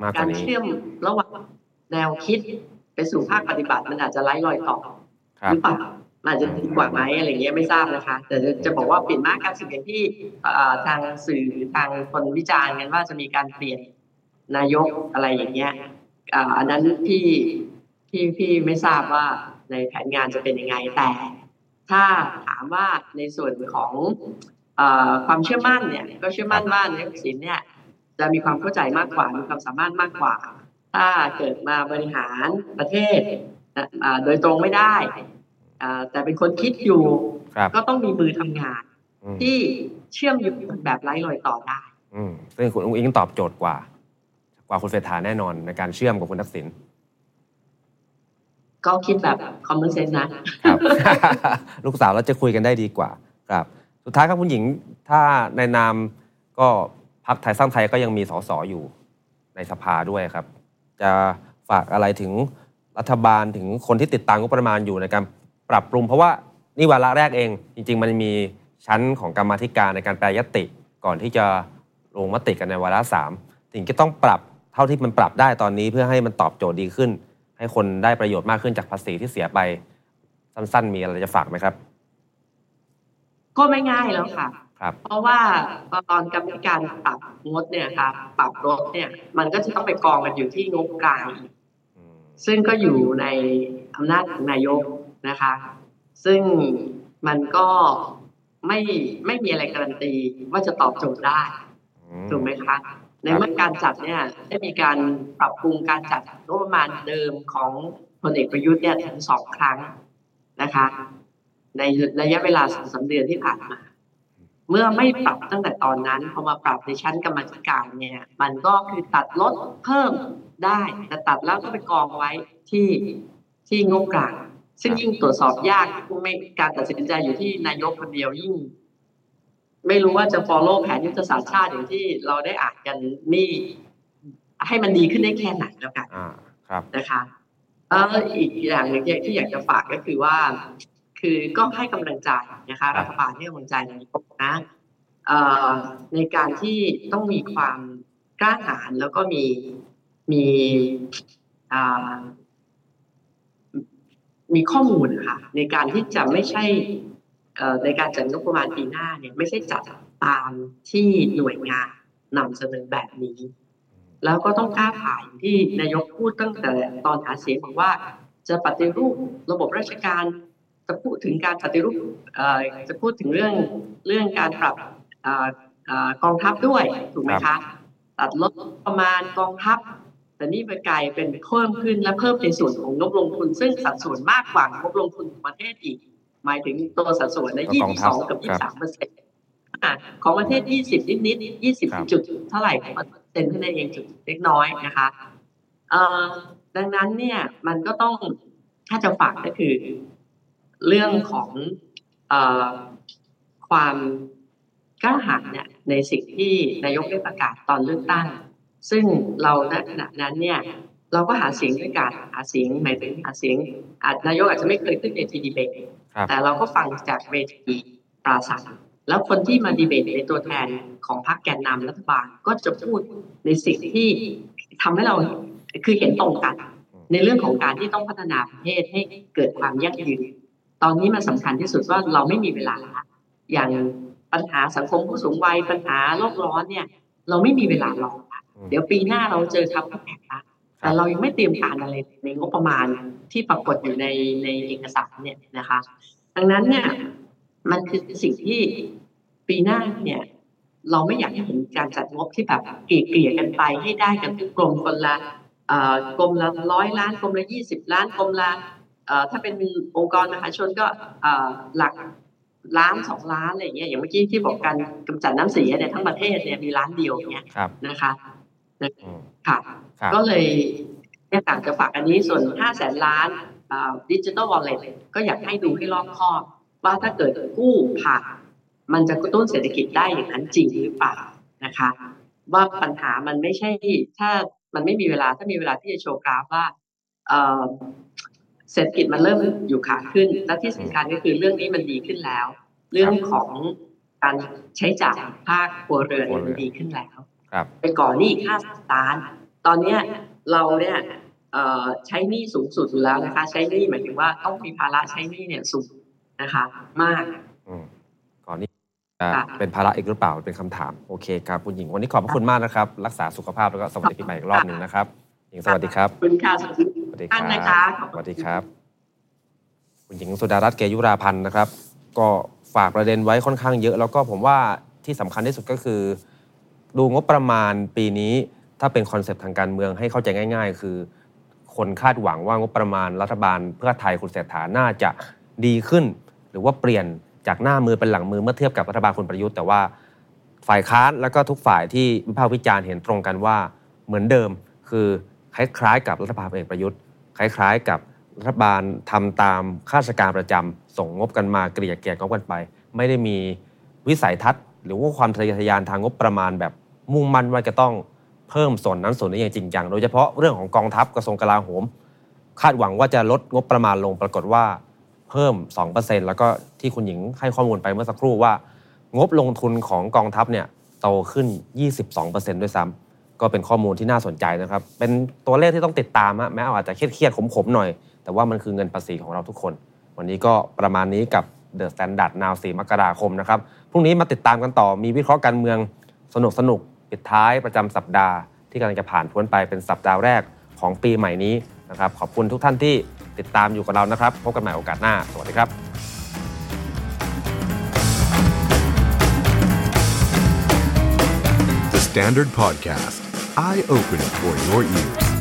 มากกกาว่ารนี้เชื่อมระหว่างแนวคิดไปสู่ภาคปฏิบัติมันอาจจะไร้รอยต่อครับหรือเปล่ามันอาจจะดีกว่าไหมอะไรเงี้ยไม่ทราบนะคะ แต่จะจะบอกว่าเปลี่ยนมากการสิ่งอย่างที่เอ่อทางสื่อหรือทางคนวิจารณ์กันว่าจะมีการเปลี่ยนนายกอะไรอย่างเงี้ยอ่าอันนั้นพี่พี่พี่ไม่ทราบว่าในแผนงานจะเป็นยังไงแต่ ถ้าถามว่าในส่วนของเอ่อความเชื่อมั่นเนี่ยก็เชื่อมั่นว่านายกทักษิณเนี่ยจะมีความเข้าใจมากกว่ามีความสามารถมากกว่า ถ้าเกิดมาบริหารประเทศนะอ่าโดยตรงไม่ได้อ่าแต่เป็นคนคิดอยู่ครับก็ต้องมีมือทำงานอืมที่เชื่อมโยงแบบไร้รอยต่อได้อืมซึ่งคุณอุ้งอิงตอบโจทย์กว่า กว่าคุณเศรษฐาแน่นอนในการเชื่อมกับคุณทักษิณ ก็คิดแบบคอมมอนเซนส์นะครับลูกสาวเราจะคุยกันได้ดีกว่าครับ สุดท้ายครับคุณหญิงถ้าในนามก็พักไทยสร้างไทยก็ยังมีสสอยู่ในสภาด้วยครับ จะฝากอะไรถึงรัฐบาลถึงคนที่ติดตามงบประมาณอยู่ในการปรับปรุง เพราะว่านี่วาระแรกเอง จริง ๆ มันมีชั้นของกรรมาธิการในการแปรยติก่อนที่จะลงมติกันในวาระสามถึงจะต้องปรับเท่าที่มันปรับได้ตอนนี้เพื่อให้มันตอบโจทย์ดีขึ้น ให้คนได้ประโยชน์มากขึ้นจากภาษีที่เสียไป สั้นๆ มีอะไรจะฝากไหมครับ ก็ไม่ง่ายแล้วค่ะครับเพราะว่าตอนกรรมธิการปรับงดเนี่ยค่ะ ปรับลดเนี่ย มันก็จะต้องไปกองกันอยู่ที่งบกลางอีกอืมซึ่งก็อยู่ในอำนาจของนายกนะคะ ซึ่งมันก็ไม่ไม่มีอะไรการันตีว่าจะตอบโจทย์ได้อืมถูกไหมคะ ในเมื่อการจัดเนี่ยได้มีการปรับปรุงการจัดงบประมาณเดิมของพลเอกประยุทธ์เนี่ยถึงสองครั้งนะคะ ในระยะเวลาสองสาเดือนที่ผ่านมา เมื่อไม่ปรับตั้งแต่ตอนนั้นพอมาปรับในชั้นกรรมธิการเนี่ย มันก็คือตัดลดเพิ่มได้แต่ตัดแล้วก็ไปกองไว้ที่ที่งบกลางซึ่งยิ่งตรวจสอบยากไม่การตัดสินใจอยู่ที่นายกคนเดียวยิ่ง ไม่รู้ว่าจะ follow แผนยุทธศาสตร์ชาติอย่างที่เราได้อ่านกันนี่ให้มันดีขึ้นได้แค่ไหนแล้วกันอ่าครับนะคะเอออีกอย่างหนึ่งที่อยากจะฝากก็คือว่า คือก็ให้กำลังใจนะคะครับรัฐบาลให้กำลังใจนายกนะเอ่อในการที่ต้องมีความกล้าหาญแล้วก็มีมีอ่ามีข้อมูลค่ะในการที่จะไม่ใช่เอ่อ ในการจัดงบประมาณปีหน้าเนี่ยไม่ใช่จัดตามที่หน่วยงานนำเสนอแบบนี้ แล้วก็ต้องกล้าผ่านที่นายกพูดตั้งแต่ตอนหาเสียงบอกว่า จะปฏิรูประบบราชการจะพูดถึงการปฏิรูปเอ่อจะพูดถึงเรื่องเรื่องการปรับเอ่อเอ่อกองทัพด้วยถูกไหมคะตัดลดประมาณกองทัพ แต่นี่ไปกลายเป็นเพิ่มขึ้นและเพิ่มในส่วนของงบลงทุน ซึ่งสัดส่วนมากกว่างบลงทุนของประเทศอีก หมายถึงตัวสัดส่วนในกองทัพ22กับครับ 23เปอร์เซ็นต์ของประเทศ 20 นิดนิดๆครับ20 จุดเท่าไหร่เปอร์เซ็นต์เท่านั้นเองจุดเล็กน้อยนะคะเอ่อดังนั้นเนี่ยมันก็ต้องถ้าจะฝากก็คือ เรื่องของเอ่อความกล้าหาญเนี่ยในสิ่งที่นายกได้ประกาศตอนเลือกตั้ง ซึ่งเราณขณะนั้นเนี่ยเราก็หาเสียงด้วยการหาเสียงหมายถึงหาเสียงอาจนายกอาจจะไม่เคยขึ้นเวทีดีเบตครับ แต่เราก็ฟังจากเวทีปราศัยแล้วคนที่มาดีเบตในตัวแทนของพรรคแกนนำรัฐบาลก็จะพูดในสิ่งที่ทำให้เราคือเห็นตรงกัน ในเรื่องของการที่ต้องพัฒนาประเทศให้เกิดความยั่งยืน ตอนนี้มันสำคัญที่สุดว่าเราไม่มีเวลาละอย่างปัญหาสังคมผู้สูงวัยปัญหาโลกร้อนเนี่ย เราไม่มีเวลารอละอืมเดี๋ยวปีหน้าเราเจอครับแผนละ แต่เรายังไม่เตรียมการอะไรในงบประมาณที่ปรากฏอยู่ในในเอกสารเนี่ยนะคะ ดังนั้นเนี่ยมันคือสิ่งที่ปีหน้าเนี่ยเราไม่อยากให้เห็นการจัดงบที่แบบเกลี่ยๆกันไปให้ได้กันทุกกรมคนละเอ่อกรมละร้อยล้านกรมละยี่สิบล้านกรมละเอ่อถ้าเป็นองค์กรมหาชนก็เอ่อหลักล้านสองล้านอะไรอย่างเงี้ยอย่างเมื่อกี้ที่บอกการกำจัดน้ำเสียเนี่ยทั้งประเทศเนี่ยมีล้านเดียวอย่างเงี้ยครับนะคะอืม ค่ะครับก็เลยเนี่ยอยากจะฝากอันนี้ส่วน5แสนล้านดิจิ t a ลวอลเล็ตก็อยากให้ดูให้รอบคอบ ว่าถ้าเกิดกู้ผ่านมันจะกระตุ้นเศรษฐกิจได้อย่างนั้นจริงหรือเปล่านะคะ ว่าปัญหามันไม่ใช่ ถ้ามันไม่มีเวลาถ้ามีเวลาที่จะโชว์กราฟว่าเอ่อเศรษฐกิจมันเริ่มอยู่ขาขึ้น และที่สำคัญก็คือเรื่องนี้มันดีขึ้นแล้ว เรื่องของการใช้จ่ายภาคครัวเรือนเนี่ยมันดีขึ้นแล้วครับ ไปก่อนหนี้อีกห้าล้าน ตอนเนี้ยเราเนี่ยเอ่อใช้หนี้สูงสุดอยู่แล้วนะคะ ใช้หนี้หมายถึงว่าต้องมีภาระใช้หนี้เนี่ยสูงนะคะ มากอืมก่อนนี้จะค่ะเป็นภาระอีกหรือเปล่าเป็นคำถามโอเคครับคุณหญิงวันนี้ขอบพระคุณมากนะครับ รักษาสุขภาพแล้วก็สวัสดีปีใหม่อีกรอบหนึ่งนะครับหญิงสวัสดีครับขอบคุณค่ะสวัสดีสวัสดีคท่านรันะคะบสวัสดีครับ คุณหญิงสุดารัตน์เกยุราพันธ์นะครับ ก็ฝากประเด็นไว้ค่อนข้างเยอะ แล้วก็ผมว่าที่สำคัญที่สุดก็คือ ดูงบประมาณปีนี้ถ้าเป็นคอนเซปต์ทางการเมืองให้เข้าใจง่าย ๆ คือ คนคาดหวังว่างบประมาณรัฐบาลเพื่อไทยคุณเศรษฐาน่าจะดีขึ้น หรือว่าเปลี่ยนจากหน้ามือเป็นหลังมือเมื่อเทียบกับรัฐบาลคุณประยุทธ์แต่ว่าฝ่ายค้านแล้วก็ทุกฝ่ายที่วิพากษ์วิจารณ์เห็นตรงกันว่าเหมือนเดิมคือคล้ายๆ กับรัฐบาลเอกประยุทธ์คล้าย ๆ กับรัฐบาลทำตามข้าราชการประจำส่งงบกันมาเกลี่ยเกลี่ยงบกันไป ไม่ได้มีวิสัยทัศน์ หรือว่าความทะเยอทะยานทางงบประมาณแบบ มุ่งมั่นว่าจะต้องเพิ่มส่วนนั้นส่วนนี้อย่างจริงจังโดยเฉพาะเรื่องของกองทัพกระทรวงกลาโหม คาดหวังว่าจะลดงบประมาณลงปรากฏว่าเพิ่ม 2%แล้วก็ที่คุณหญิงให้ข้อมูลไปเมื่อสักครู่ว่า งบลงทุนของกองทัพเนี่ยโตขึ้น 22%ด้วยซ้ำก็เป็นข้อมูลที่น่าสนใจนะครับ เป็นตัวเลขที่ต้องติดตามฮะแม้อาจจะเครียดๆขมๆหน่อย แต่ว่ามันคือเงินภาษีของเราทุกคน วันนี้ก็ประมาณนี้กับ The Standard Now 4มกราคมนะครับพรุ่งนี้มาติดตามกันต่อมีวิเคราะห์การเมืองสนุกสนุก ปิดท้ายประจำสัปดาห์ที่กำลังจะผ่านพ้นไปเป็นสัปดาห์แรกของปีใหม่นี้นะครับขอบคุณทุกท่านที่ติดตามอยู่กับเรานะครับ พบกันใหม่โอกาสหน้า สวัสดีครับ The Standard Podcast Eye Open for Your Ears